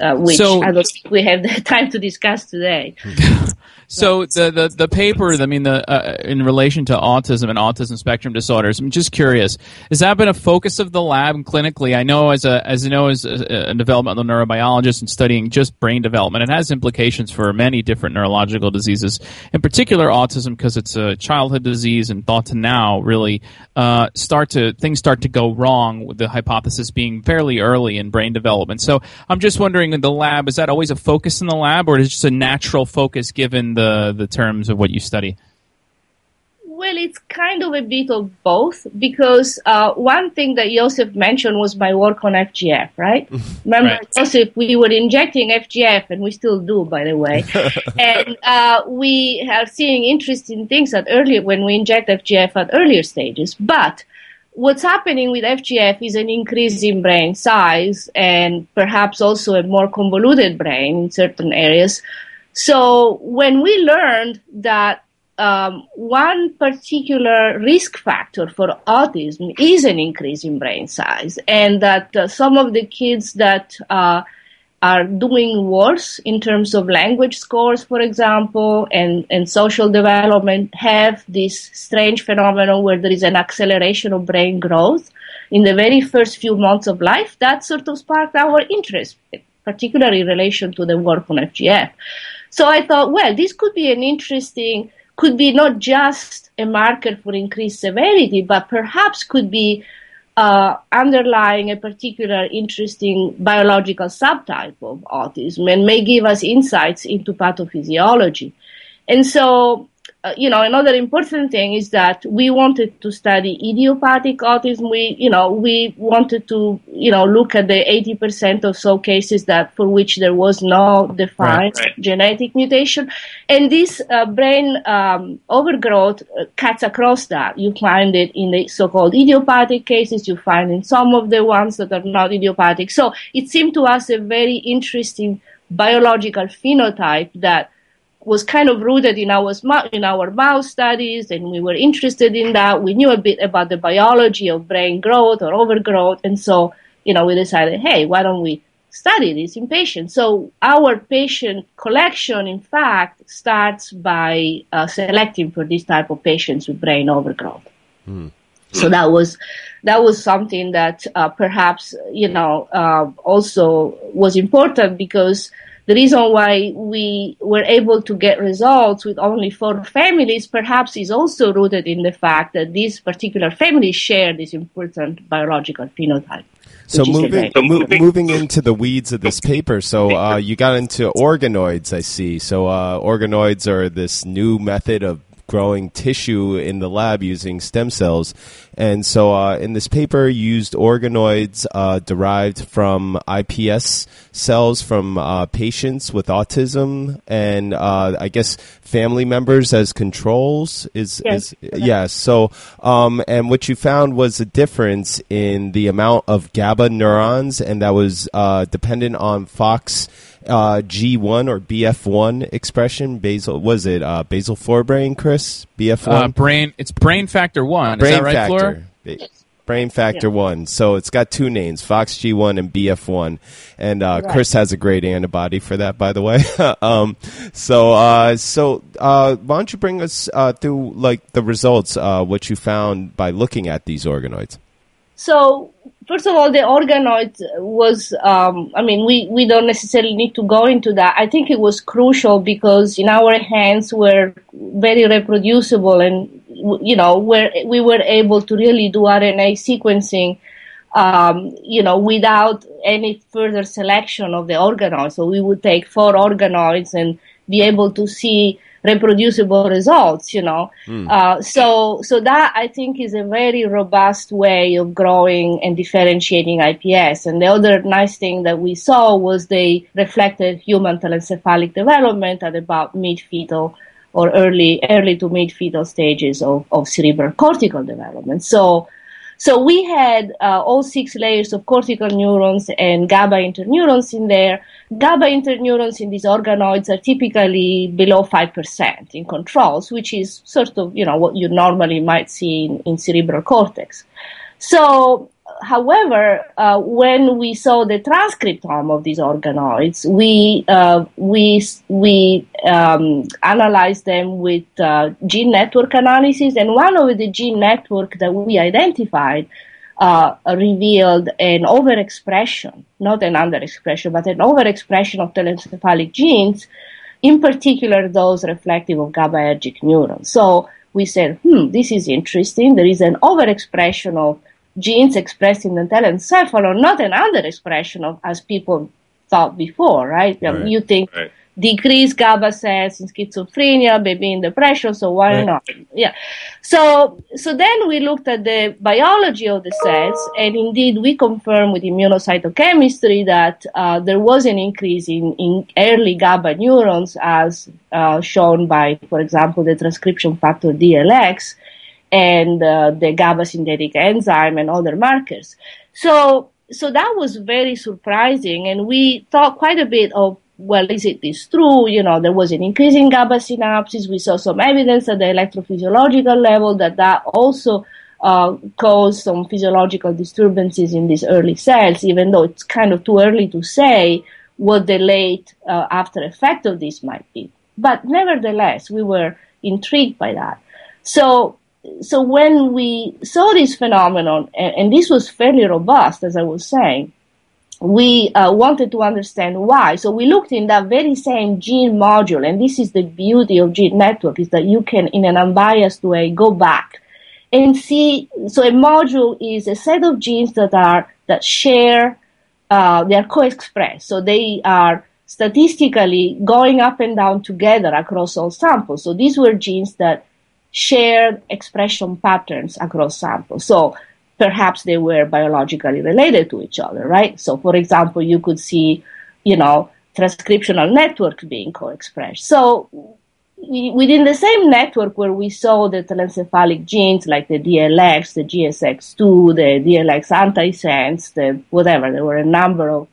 uh, which so, I don't think we have the time to discuss today. So the, the, the paper, I mean, the uh, in relation to autism and autism spectrum disorders, I'm just curious: has that been a focus of the lab clinically? I know as a as you know as a, a developmental neurobiologist and studying just brain development, it has implications for many different neurological diseases, in particular autism, because it's a childhood disease and thought to now really uh, start to things start to go wrong with the hypothesis being fairly early in brain development. So I'm just wondering, in the lab, is that always a focus in the lab, or is it just a natural focus given the the the terms of what you study? Well, it's kind of a bit of both because uh, one thing that Joseph mentioned was my work on FGF, right? Remember, right. Joseph, we were injecting FGF, and we still do, by the way. and uh, we are seeing interesting things at earlier when we inject FGF at earlier stages. But what's happening with FGF is an increase in brain size and perhaps also a more convoluted brain in certain areas. So when we learned that um, one particular risk factor for autism is an increase in brain size, and that uh, some of the kids that uh, are doing worse in terms of language scores, for example, and, and social development have this strange phenomenon where there is an acceleration of brain growth in the very first few months of life. That sort of sparked our interest, particularly in relation to the work on FGF. So I thought, well, this could be an interesting, could be not just a marker for increased severity, but perhaps could be uh, underlying a particular interesting biological subtype of autism and may give us insights into pathophysiology. And so uh, you know, another important thing is that we wanted to study idiopathic autism. We, you know, we wanted to, you know, look at the 80% or so cases that for which there was no defined right, right. genetic mutation. And this uh, brain um, overgrowth uh, cuts across that. You find it in the so-called idiopathic cases. You find in some of the ones that are not idiopathic. So it seemed to us a very interesting biological phenotype that was kind of rooted in our in our mouse studies, and we were interested in that. We knew a bit about the biology of brain growth or overgrowth, and so you know we decided, hey, why don't we study this in patients? So our patient collection, in fact, starts by uh, selecting for this type of patients with brain overgrowth. Mm. So that was that was something that uh, perhaps you know uh, also was important because the reason why we were able to get results with only four families perhaps is also rooted in the fact that these particular families share this important biological phenotype. So moving, mo- moving into the weeds of this paper, so uh, you got into organoids, I see. So uh, organoids are this new method of growing tissue in the lab using stem cells. And so, uh, in this paper, used organoids uh, derived from iPS cells from uh, patients with autism, and uh, I guess family members as controls. Is yes, is, yes. So, um, and what you found was a difference in the amount of GABA neurons, and that was uh, dependent on FOX uh, G1 or BF1 expression. Basal was it uh, basal forebrain, Chris? BF1 uh, brain. It's brain factor one. Brain Is that right, factor. Flora? Brain Factor Yeah. One. So it's got two names, Fox G1 and BF1. And uh, Right. Chris has a great antibody for that, by the way. um, so, uh, so uh, why don't you bring us uh, through like the results, uh, what you found by looking at these organoids? So, first of all, the organoid was, um, I mean, we, we don't necessarily need to go into that. I think it was crucial because in our hands were very reproducible and, you know, where we were able to really do RNA sequencing, um, you know, without any further selection of the organoids. So we would take four organoids and be able to see reproducible results, you know. Uh, so, so that I think is a very robust way of growing and differentiating IPS. And the other nice thing that we saw was they reflected human telencephalic development at about mid-fetal or early, early to mid-fetal stages of, of cerebral cortical development. So, so we had uh, all six layers of cortical neurons and GABA interneurons in there. GABA interneurons in these organoids are typically below 5% in controls, which is sort of, you know, what you normally might see in, in cerebral cortex. So, however, uh, when we saw the transcriptome of these organoids, we uh, we we um, analyzed them with uh, gene network analysis, and one of the gene network that we identified uh, revealed an overexpression, not an underexpression, but an overexpression of telencephalic genes, in particular those reflective of GABAergic neurons. So we said, hmm, this is interesting. There is an overexpression of genes expressed in the telencephalon, not an underexpression of as people thought before, right? Um, Right. You think Right. decrease GABA cells in schizophrenia, maybe in depression, so why Right. not? Yeah. So, so then we looked at the biology of the cells, and indeed we confirmed with immunocytochemistry that uh, there was an increase in, in early GABA neurons, as uh, shown by, for example, the transcription factor DLX and uh, the GABA synthetic enzyme and other markers. So, so that was very surprising, and we thought quite a bit of well, is it this true? You know, there was an increase in GABA synapses. We saw some evidence at the electrophysiological level that that also uh, caused some physiological disturbances in these early cells, even though it's kind of too early to say what the late uh, after effect of this might be. But nevertheless, we were intrigued by that. So, so when we saw this phenomenon, and, and this was fairly robust, as I was saying, we uh, wanted to understand why. So we looked in that very same gene module, and this is the beauty of gene network is that you can, in an unbiased way, go back and see. So a module is a set of genes that are that share, uh, they are co-expressed. So they are statistically going up and down together across all samples. So these were genes that shared expression patterns across samples. So perhaps they were biologically related to each other, right? So, for example, you could see, you know, transcriptional networks being co-expressed. So, within the same network where we saw the telencephalic genes like the DLX, the GSX2, the DLX antisense, the whatever, there were a number of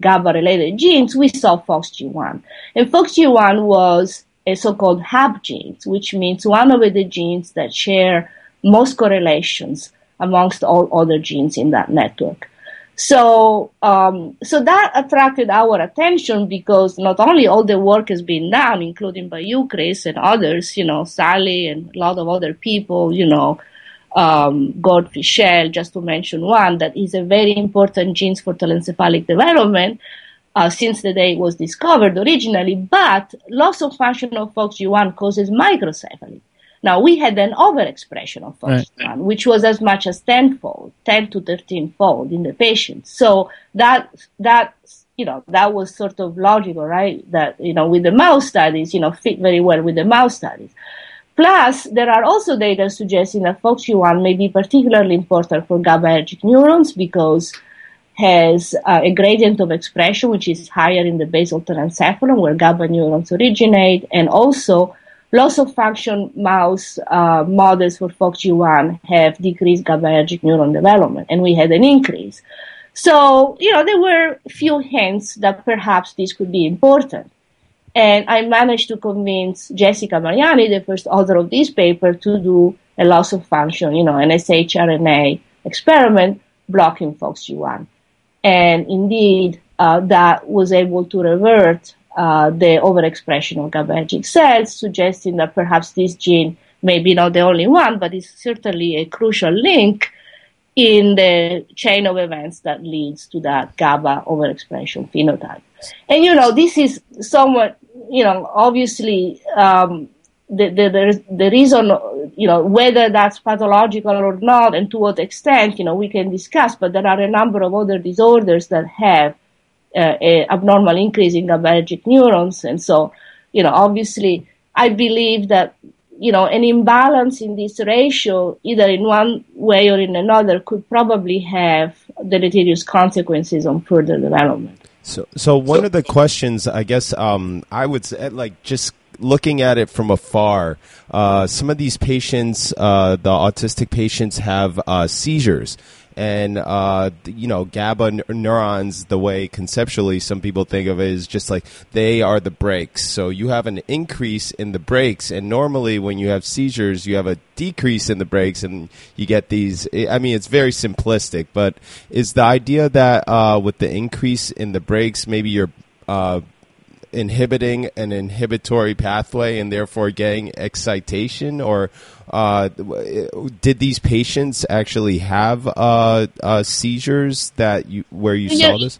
GABA-related genes, we saw FOXG1. And FOXG1 was a so-called hub genes, which means one of the genes that share most correlations amongst all other genes in that network. So, um, so that attracted our attention because not only all the work has been done, including by you, Chris, and others, you know, Sally and a lot of other people, you know, um, Fishell, just to mention one, that is a very important gene for telencephalic development uh, since the day it was discovered originally. But loss of function of FOXG1 causes microcephaly. Now we had an overexpression of FOXG1, Right. which was as much as tenfold, ten to thirteen fold in the patient. So that that you know that was sort of logical, right? That you know with the mouse studies, you know, fit very well with the mouse studies. Plus, there are also data suggesting that FOXG1 may be particularly important for GABAergic neurons because has uh, a gradient of expression which is higher in the basal telencephalon where GABA neurons originate, and also loss of function mouse uh, models for FOXG1 have decreased GABAergic neuron development, and we had an increase. So, you know, there were few hints that perhaps this could be important. And I managed to convince Jessica Mariani, the first author of this paper, to do a loss of function, you know, an shRNA experiment blocking FOXG1. And indeed, uh, that was able to revert uh, the overexpression of GABAergic cells, suggesting that perhaps this gene may be not the only one, but is certainly a crucial link in the chain of events that leads to that GABA overexpression phenotype. And you know, this is somewhat, you know, obviously um, the, the, the, reason, you know, whether that's pathological or not and to what extent, you know, we can discuss, but there are a number of other disorders that have uh, a abnormal increase in GABAergic neurons. And so, you know, obviously, I believe that you know, an imbalance in this ratio, either in one way or in another, could probably have deleterious consequences on further development. So, so one so, of the questions, I guess, um, I would say, like, just looking at it from afar, uh, some of these patients, uh, the autistic patients, have uh, seizures and uh, you know GABA neurons. The way conceptually some people think of it is just like they are the brakes. So you have an increase in the brakes, and normally when you have seizures, you have a decrease in the brakes, and you get these. I mean, it's very simplistic, but is the idea that uh, with the increase in the brakes, maybe you're uh, inhibiting an inhibitory pathway and therefore getting excitation or uh, did these patients actually have uh, uh, seizures that you where you saw this?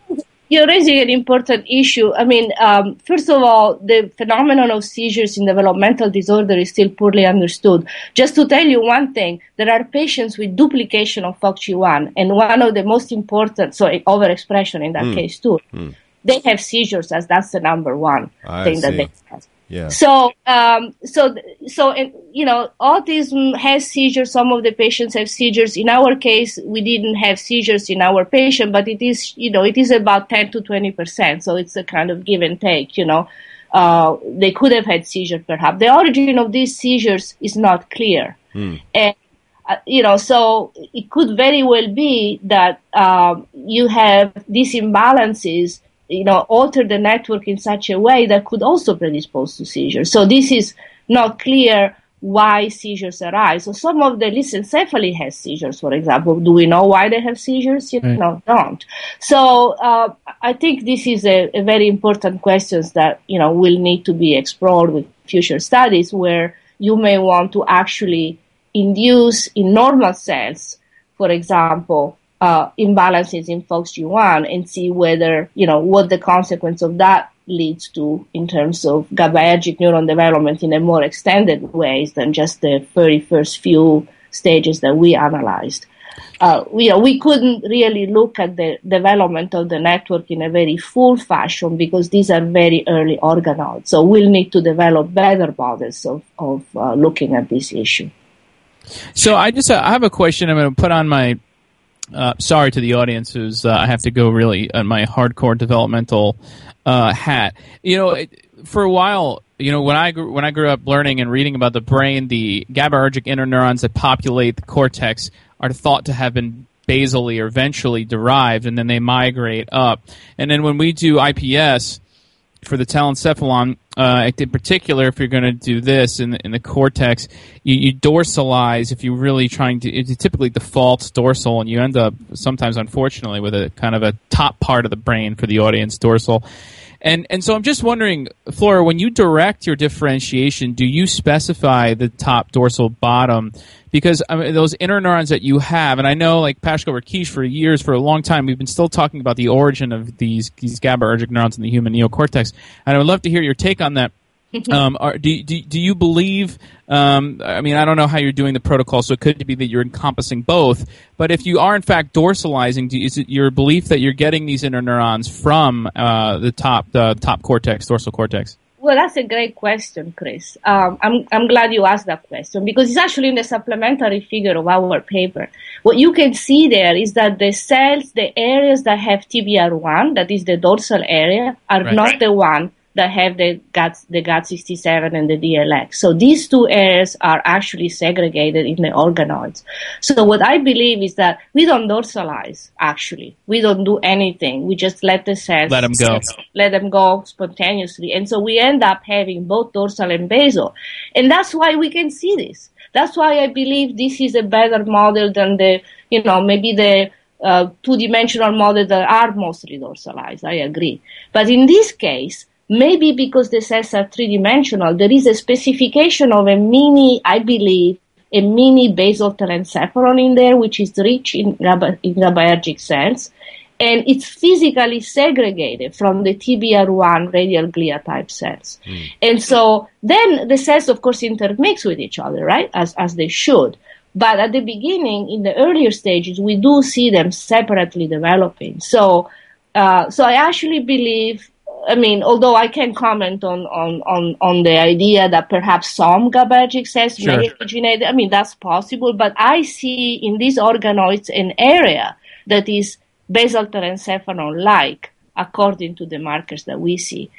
You're raising an important issue. I mean, um, first of all, the phenomenon of seizures in developmental disorder is still poorly understood. Just to tell you one thing, there are patients with duplication of FOXG1, and one of the most important, so overexpression in that mm. case too. Mm they have seizures as that's the number one I thing see. that they have. Yeah. So, um, so, so, you know, autism has seizures. Some of the patients have seizures. In our case, we didn't have seizures in our patient, but it is, you know, it is about 10 to 20%. So it's a kind of give and take, you know. Uh, they could have had seizures perhaps. The origin of these seizures is not clear. Hmm. And, uh, you know, so it could very well be that um, you have these imbalances you know, alter the network in such a way that could also predispose to seizures. So this is not clear why seizures arise. So some of the lissencephaly has seizures, for example. Do we know why they have seizures? You right. know, don't. So uh, I think this is a, a, very important question that you know will need to be explored with future studies, where you may want to actually induce in normal cells, for example, uh, imbalances in FOXG1 and see whether, you know, what the consequence of that leads to in terms of GABAergic neuron development in a more extended ways than just the very first few stages that we analyzed. Uh, we, we couldn't really look at the development of the network in a very full fashion because these are very early organoids. So we'll need to develop better models of, of uh, looking at this issue. So I just uh, I have a question. I'm going to put on my uh, sorry to the audience who's uh, I have to go really on my hardcore developmental uh, hat. You know, it, for a while, you know, when I grew, when I grew up learning and reading about the brain, the GABAergic interneurons that populate the cortex are thought to have been basally or ventrally derived, and then they migrate up. And then when we do IPS, for the telencephalon, uh, in particular, if you're going to do this in the, in the cortex, you, you dorsalize if you're really trying to. It typically defaults dorsal, and you end up sometimes, unfortunately, with a kind of a top part of the brain for the audience, dorsal. And and so I'm just wondering, Flora, when you direct your differentiation, do you specify the top dorsal bottom? Because I mean, those interneurons that you have, and I know like Pasko Rakic for years, for a long time, we've been still talking about the origin of these these GABAergic neurons in the human neocortex, and I would love to hear your take on that. um, are, do, do, do you believe? Um, I mean, I don't know how you're doing the protocol, so it could be that you're encompassing both. But if you are in fact dorsalizing, do, is it your belief that you're getting these interneurons from uh, the top the top cortex, dorsal cortex? Well, that's a great question, Chris. Um, I'm, I'm glad you asked that question because it's actually in the supplementary figure of our paper. What you can see there is that the cells, the areas that have TBR1, that is the dorsal area, are right. not the one that have the GAD, the GAD67 and the DLX. So these two areas are actually segregated in the organoids. So what I believe is that we don't dorsalize, actually. We don't do anything. We just let the cells let them go, let them go spontaneously. And so we end up having both dorsal and basal. And that's why we can see this. That's why I believe this is a better model than the, you know, maybe the uh, two-dimensional model that are mostly dorsalized. I agree. But in this case, maybe because the cells are three-dimensional, there is a specification of a mini, I believe, a mini basal telencephalon in there, which is rich in, in GABAergic cells. And it's physically segregated from the TBR1 radial glia type cells. Mm. And so then the cells, of course, intermix with each other, right? As, as they should. But at the beginning, in the earlier stages, we do see them separately developing. So, uh, so I actually believe I mean, although I can comment on, on, on, on the idea that perhaps some GABAergic cells sure. may originate, I mean, that's possible, but I see in these organoids an area that is basal telencephalon like, according to the markers that we see.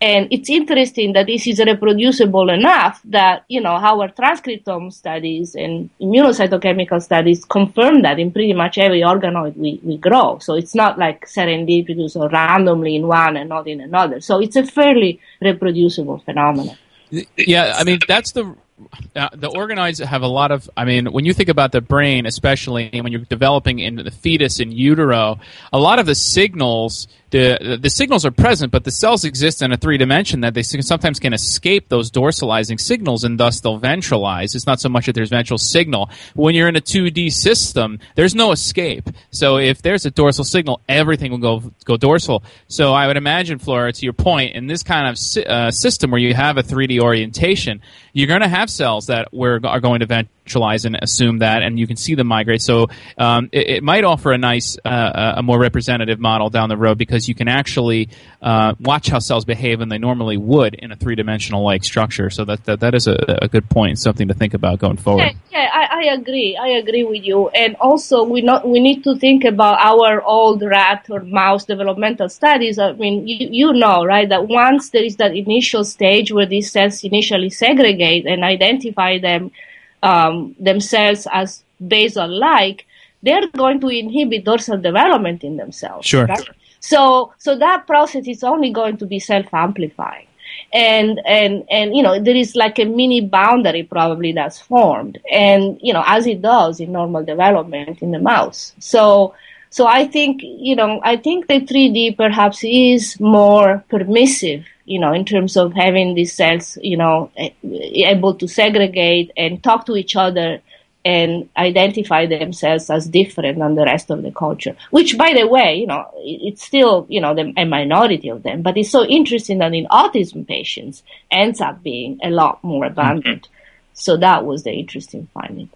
And it's interesting that this is reproducible enough that, you know, our transcriptome studies and immunocytochemical studies confirm that in pretty much every organoid we, we grow. So it's not like serendipitous or randomly in one and not in another. So it's a fairly reproducible phenomenon. Yeah, I mean, that's the uh, the organoids have a lot of i mean when you think about the brain especially when you're developing in the fetus in utero a lot of the signals the the signals are present, but the cells exist in a three dimension that they sometimes can escape those dorsalizing signals, and thus they'll ventralize. It's not so much that there's ventral signal. When you're in a 2D system, there's no escape. So if there's a dorsal signal, everything will go go dorsal. So I would imagine, Flora, to your point, in this kind of uh, system where you have a 3D orientation, you're going to have cells that are going to vent conceptualize and assume that, and you can see them migrate. So um, it, it, might offer a nice, uh, a more representative model down the road because you can actually uh, watch how cells behave and they normally would in a three dimensional like structure. So that, that that is a, a good point, something to think about going forward. Yeah, yeah I, I, agree. I agree with you. And also, we not we need to think about our old rat or mouse developmental studies. I mean, you, you know, right, that once there is that initial stage where these cells initially segregate and identify them um, themselves as basal-like, they're going to inhibit dorsal development in themselves. Sure. Right? So, so that process is only going to be self-amplifying. And, and, and, you know, there is like a mini boundary probably that's formed. And, you know, as it does in normal development in the mouse. So, so I think, you know, I think the 3D perhaps is more permissive you know, in terms of having these cells, you know, able to segregate and talk to each other and identify themselves as different than the rest of the culture. Which, by the way, you know, it's still, you know, a minority of them. But it's so interesting that in autism patients ends up being a lot more abundant. Mm-hmm. So that was the interesting finding.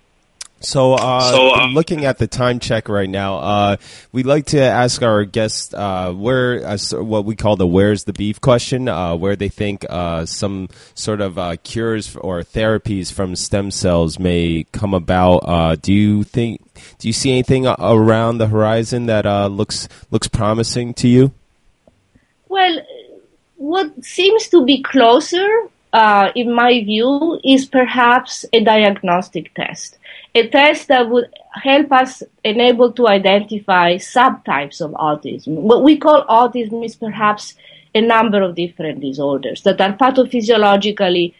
So, uh, so uh, looking at the time check right now, uh, we'd like to ask our guests uh, where uh, what we call the "Where's the beef?" question, uh, where they think some sort of cures or therapies from stem cells may come about. do you think? Do you see anything around the horizon that looks looks promising to you? Well, what seems to be closer, in my view, is perhaps a diagnostic test a test that would help us enable to identify subtypes of autism. What we call autism is perhaps a number of different disorders that are pathophysiologically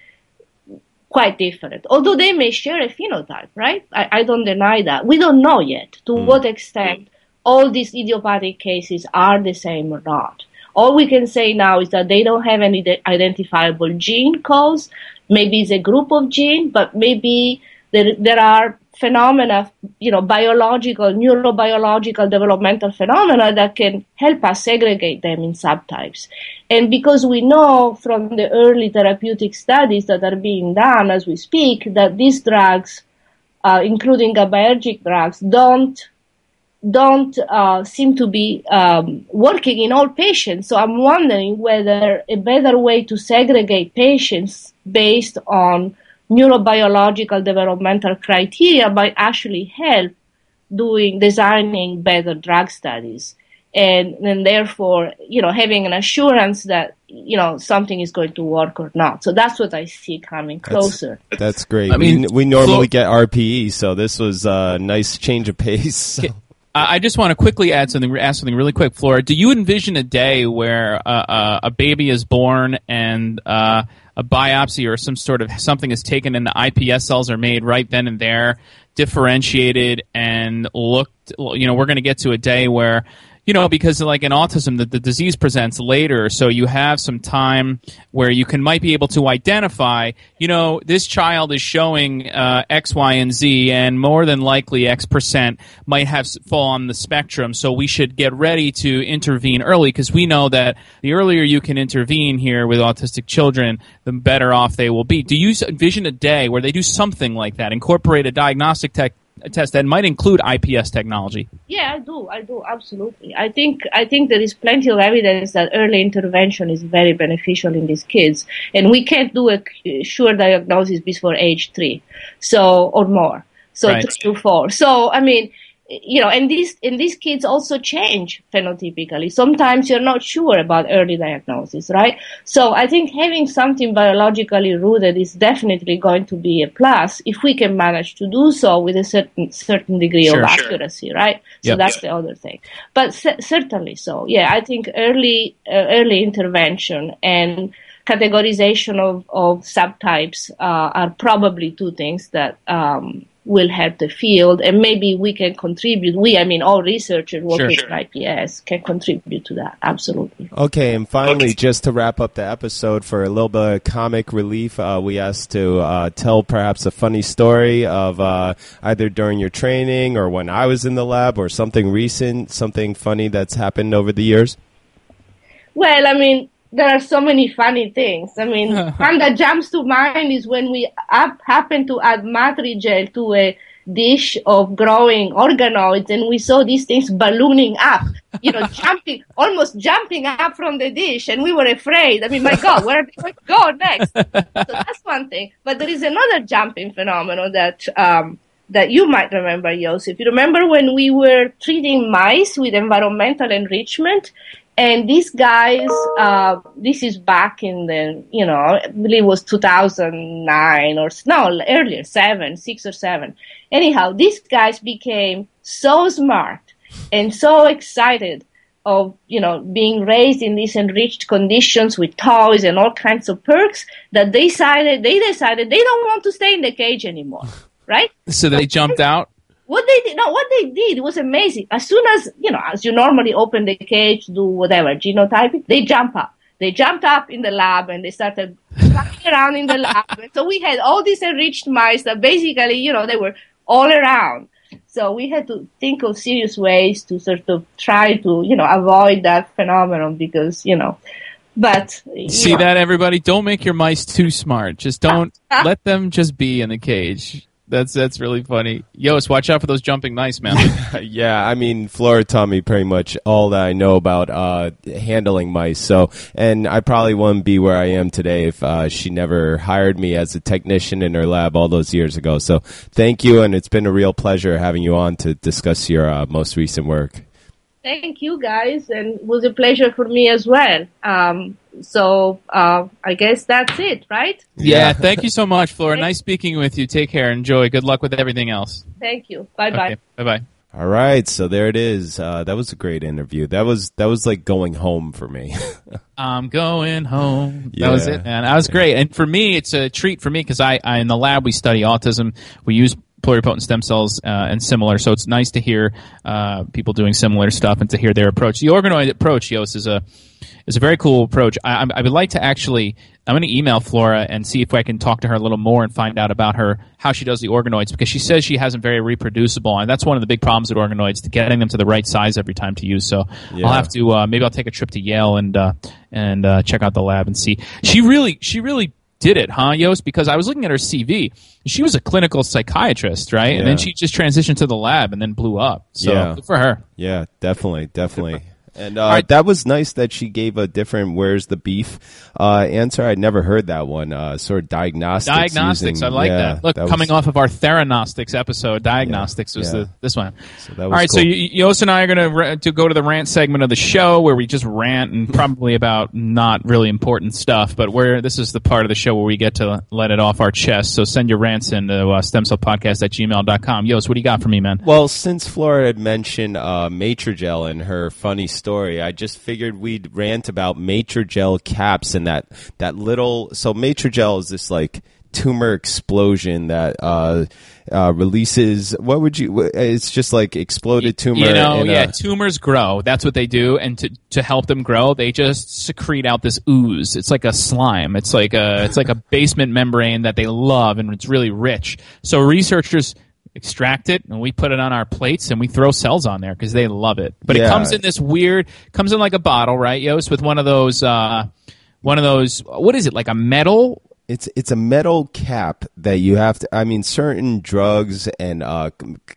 quite different, although they may share a phenotype, right? I, I don't deny that. We don't know yet to mm. what extent all these idiopathic cases are the same or not. All we can say now is that they don't have any identifiable gene cause. Maybe it's a group of genes, but maybe there, there are phenomena, you know, biological, neurobiological developmental phenomena that can help us segregate them in subtypes. And because we know from the early therapeutic studies that are being done as we speak that these drugs, uh, including GABAergic drugs, don't don't uh, seem to be um, working in all patients. So I'm wondering whether a better way to segregate patients based on neurobiological developmental criteria might actually help doing designing better drug studies. and then therefore, you know, having an assurance that you know something is going to work or not. So that's what I see coming closer. That's, that's great. I mean, we, we normally get RPE, so this was a nice change of pace. So. I just want to quickly add something, ask something really quick, Flora. Do you envision a day where uh, uh, a baby is born and uh, a biopsy or some sort of something is taken and the iPS cells are made right then and there, differentiated and looked? You know, we're going to get to a day where you know, because like in autism, the, the disease presents later, so you have some time where you can might be able to identify, you know, this child is showing uh, X, Y, and Z, and more than likely X percent might have fall on the spectrum. So we should get ready to intervene early because we know that the earlier you can intervene here with autistic children, the better off they will be. Do you envision a day where they do something like that, incorporate a diagnostic tech? Test that might include IPS technology. Yeah, I do. I do absolutely. I think I think there is plenty of evidence that early intervention is very beneficial in these kids, and we can't do a sure diagnosis before age three, so or more, so right. three to four. So I mean, you know, and these and these kids also change phenotypically. Sometimes you're not sure about early diagnosis, right? So I think having something biologically rooted is definitely going to be a plus if we can manage to do so with a certain certain degree sure, of accuracy, sure. right? So yep. that's the other thing. But c- certainly so. Yeah, I think early uh, early intervention and categorization of, of subtypes uh, are probably two things that um, will help the field and maybe we can contribute we i mean all researchers working sure, sure. ips can contribute to that absolutely okay and finally okay. just to wrap up the episode for a little bit of comic relief uh, we asked to uh, tell perhaps a funny story of uh, either during your training or when i was in the lab or something recent something funny that's happened over the years well i mean there are so many funny things. I mean, one that jumps to mind is when we up, happened to add Matrigel to a dish of growing organoids and we saw these things ballooning up, you know, jumping, almost jumping up from the dish and we were afraid. I mean, my God, where are they going to go next? so that's one thing. But there is another jumping phenomenon that, um, that you might remember, Joseph. You remember when we were treating mice with environmental enrichment and these guys, uh, this is back in the, you know, I believe it was 2009 or no, earlier, seven, six or seven. Anyhow, these guys became so smart and so excited of, you know, being raised in these enriched conditions with toys and all kinds of perks that they decided, they decided they don't want to stay in the cage anymore. Right? So they jumped out? What they did, no, what they did was amazing. As soon as, you know, as you normally open the cage, do whatever, genotyping, they jump up. They jumped up in the lab and they started running around in the lab. And so we had all these enriched mice that basically, you know, they were all around. So we had to think of serious ways to sort of try to, you know, avoid that phenomenon because, you know, but see know. that everybody, don't make your mice too smart. Just don't let them just be in the cage. That's that's really funny. Yost, watch out for those jumping mice, man. yeah, I mean, Flora taught me pretty much all that I know about uh, handling mice. So, and I probably wouldn't be where I am today if uh, she never hired me as a technician in her lab all those years ago. So, thank you, and it's been a real pleasure having you on to discuss your uh, most recent work. Thank you, guys, and it was a pleasure for me as well. Um, so uh, I guess that's it, right? Yeah. thank you so much, Flora. Nice speaking with you. Take care. Enjoy. Good luck with everything else. Thank you. Bye bye. Okay, bye bye. All right, so there it is. Uh, that was a great interview. That was that was like going home for me. I'm going home. Yeah. That was it, man. That was great. And for me, it's a treat for me because I, I in the lab we study autism. We use pluripotent stem cells uh, and similar. So it's nice to hear uh, people doing similar stuff and to hear their approach. The organoid approach, Yost, is a is a very cool approach. I, I would like to actually. I'm going to email Flora and see if I can talk to her a little more and find out about her how she does the organoids because she says she has them very reproducible and that's one of the big problems with organoids to getting them to the right size every time to use. So yeah. I'll have to uh, maybe I'll take a trip to Yale and uh, and uh, check out the lab and see. She really she really did it, huh, Yost? Because I was looking at her CV. She was a clinical psychiatrist, right? Yeah. And then she just transitioned to the lab and then blew up. So yeah. good for her. Yeah, definitely, definitely. And uh, right. that was nice that she gave a different "Where's the beef" uh, answer. I'd never heard that one. Uh, sort of diagnostics. Diagnostics. Using, I like yeah, that. Look, that coming was, off of our Theranostics episode, diagnostics Yeah, was yeah. the this one. So that was right, cool. so y- Yos and I are going to to go to the rant segment of the show where we just rant and probably about not really important stuff, but where this is the part of the show where we get to let it off our chest. So send your rants in to uh, stemcellpodcast at gmail.com. Yos, what do you got for me, man? Well, since Flora had mentioned uh, Matrigel in her funny story, I just figured we'd rant about Matrigel caps and that that little. So Matrigel is this like tumor explosion that uh, uh, releases. What would you? It's just like exploded tumor. You know, in a- yeah, tumors grow. That's what they do, and to to help them grow, they just secrete out this ooze. It's like a slime. It's like a it's like a basement membrane that they love, and it's really rich. So researchers extract it, and we put it on our plates, and we throw cells on there because they love it. But it comes in this weird, comes in like a bottle, right, Yost, with one of those. uh one of those, what is it, like a metal It's it's a metal cap that you have to. I mean, certain drugs and uh,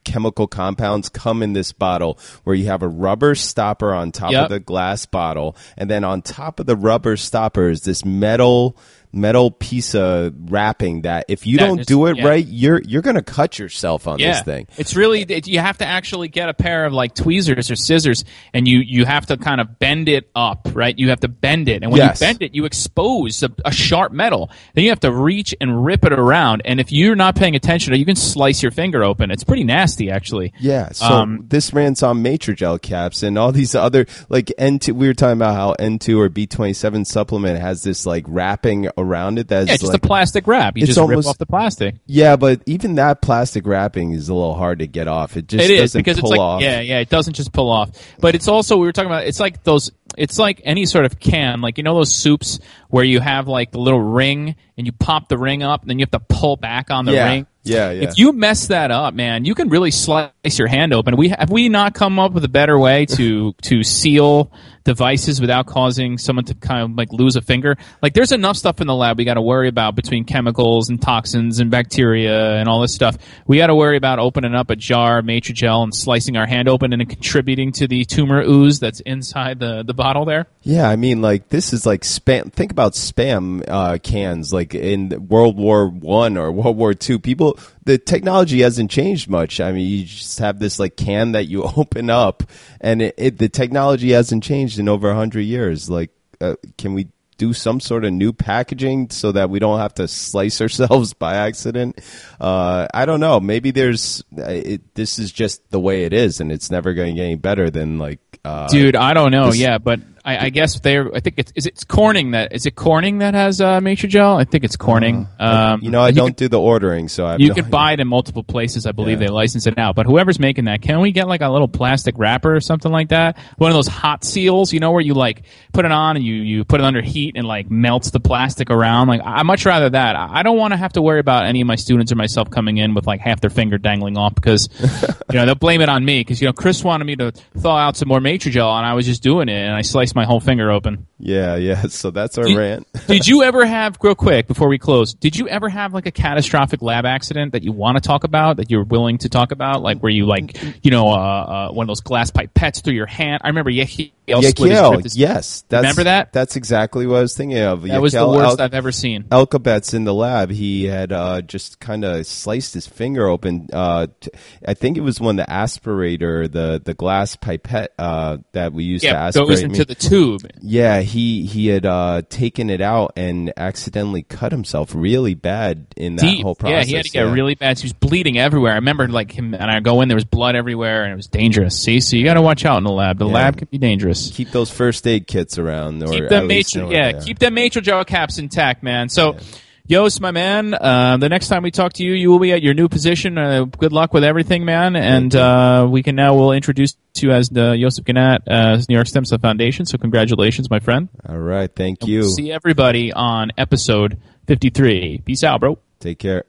chemical compounds come in this bottle where you have a rubber stopper on top Yep. of the glass bottle, and then on top of the rubber stopper is this metal metal piece of wrapping that if you That don't is- do it yeah. right, you're you're gonna cut yourself on yeah. this thing. It's really it, you have to actually get a pair of like tweezers or scissors, and you you have to kind of bend it up, right? You have to bend it, and when Yes. you bend it, you expose a, a sharp metal. Then you have to reach and rip it around, and if you're not paying attention, you can slice your finger open. It's pretty nasty, actually. Yeah, so Um, this rants on Matrigel caps and all these other like N2. We were talking about how N2 or B27 supplement has this like wrapping around it that's Yeah, just like a plastic wrap. You It's just almost- rip off the plastic. Yeah, but even that plastic wrapping is a little hard to get off. It just It is doesn't because pull it's like off. yeah, yeah. It doesn't just pull off, but it's also we were talking about. It's like those. It's like any sort of can, like you know those soups where you have like the little ring and you pop the ring up, and then you have to pull back on the Yeah. ring. Yeah, yeah. If you mess that up, man, you can really slice your hand open. We have we not come up with a better way to to seal devices without causing someone to kind of like lose a finger. Like there's enough stuff in the lab we got to worry about between chemicals and toxins and bacteria and all this stuff. We got to worry about opening up a jar of Matrigel and slicing our hand open and contributing to the tumor ooze that's inside the the bottle there. Yeah, I mean, like this is like spam. Think about spam uh, cans, like in World War One or World War Two. People, the technology hasn't changed much. I mean, you just have this like can that you open up, and it, it the technology hasn't changed in over a hundred years. Like, uh, can we? Do some sort of new packaging so that we don't have to slice ourselves by accident. Uh, I don't know. Maybe there's. uh, It, this is just the way it is, and it's never going to get any better than like. Uh, Dude, I don't know. this- yeah, but I, I guess they're. I think it's is it Corning that is it Corning that has uh, Matrigel? I think it's Corning. um, you know, I don't could- do the ordering, so I You no could idea. buy it in multiple places. I believe Yeah. they license it out. But whoever's making that, can we get like a little plastic wrapper or something like that? One of those hot seals, you know, where you like put it on and you, you put it under heat and like melts the plastic around. Like I much rather that. I I don't want to have to worry about any of my students or myself coming in with like half their finger dangling off because you know they'll blame it on me because you know Chris wanted me to thaw out some more Matrigel and I was just doing it and I sliced my whole finger open. Yeah, yeah. So that's our Did- rant. Did you ever have, real quick before we close, did you ever have like a catastrophic lab accident that you want to talk about, that you're willing to talk about? Like where you like, you know, uh, uh, one of those glass pipettes through your hand? I remember Yehiel split his, Yehiel, his- yes. That's, Remember that? That's exactly what I was thinking of. That was the worst Al- I've ever seen. Elkabetz in the lab, he had uh, just kind of sliced his finger open. Uh, t- I think it was when the aspirator, the the glass pipette uh, that we used to Yeah, aspirate. goes into meat- the tube. yeah, he he had uh, taken it out and accidentally cut himself really bad in that Deep. whole process. Yeah, he had to get yeah. really bad. He was bleeding everywhere. I remember like him, and I go in, there was blood everywhere, and it was dangerous. See, so you got to watch out in the lab. The Yeah. lab can be dangerous. Keep those first aid kits around. Or keep them matri- yeah, where they are. keep them Matrigel caps intact, man. So, Yost, my man, uh, the next time we talk to you, you will be at your new position. Uh, good luck with everything, man. And uh, we can now we'll introduce you as the Joseph Ganat, uh, New York Stem Cell Foundation. So, congratulations, my friend. All right, thank We'll you. see everybody on episode fifty-three. Peace out, bro. Take care.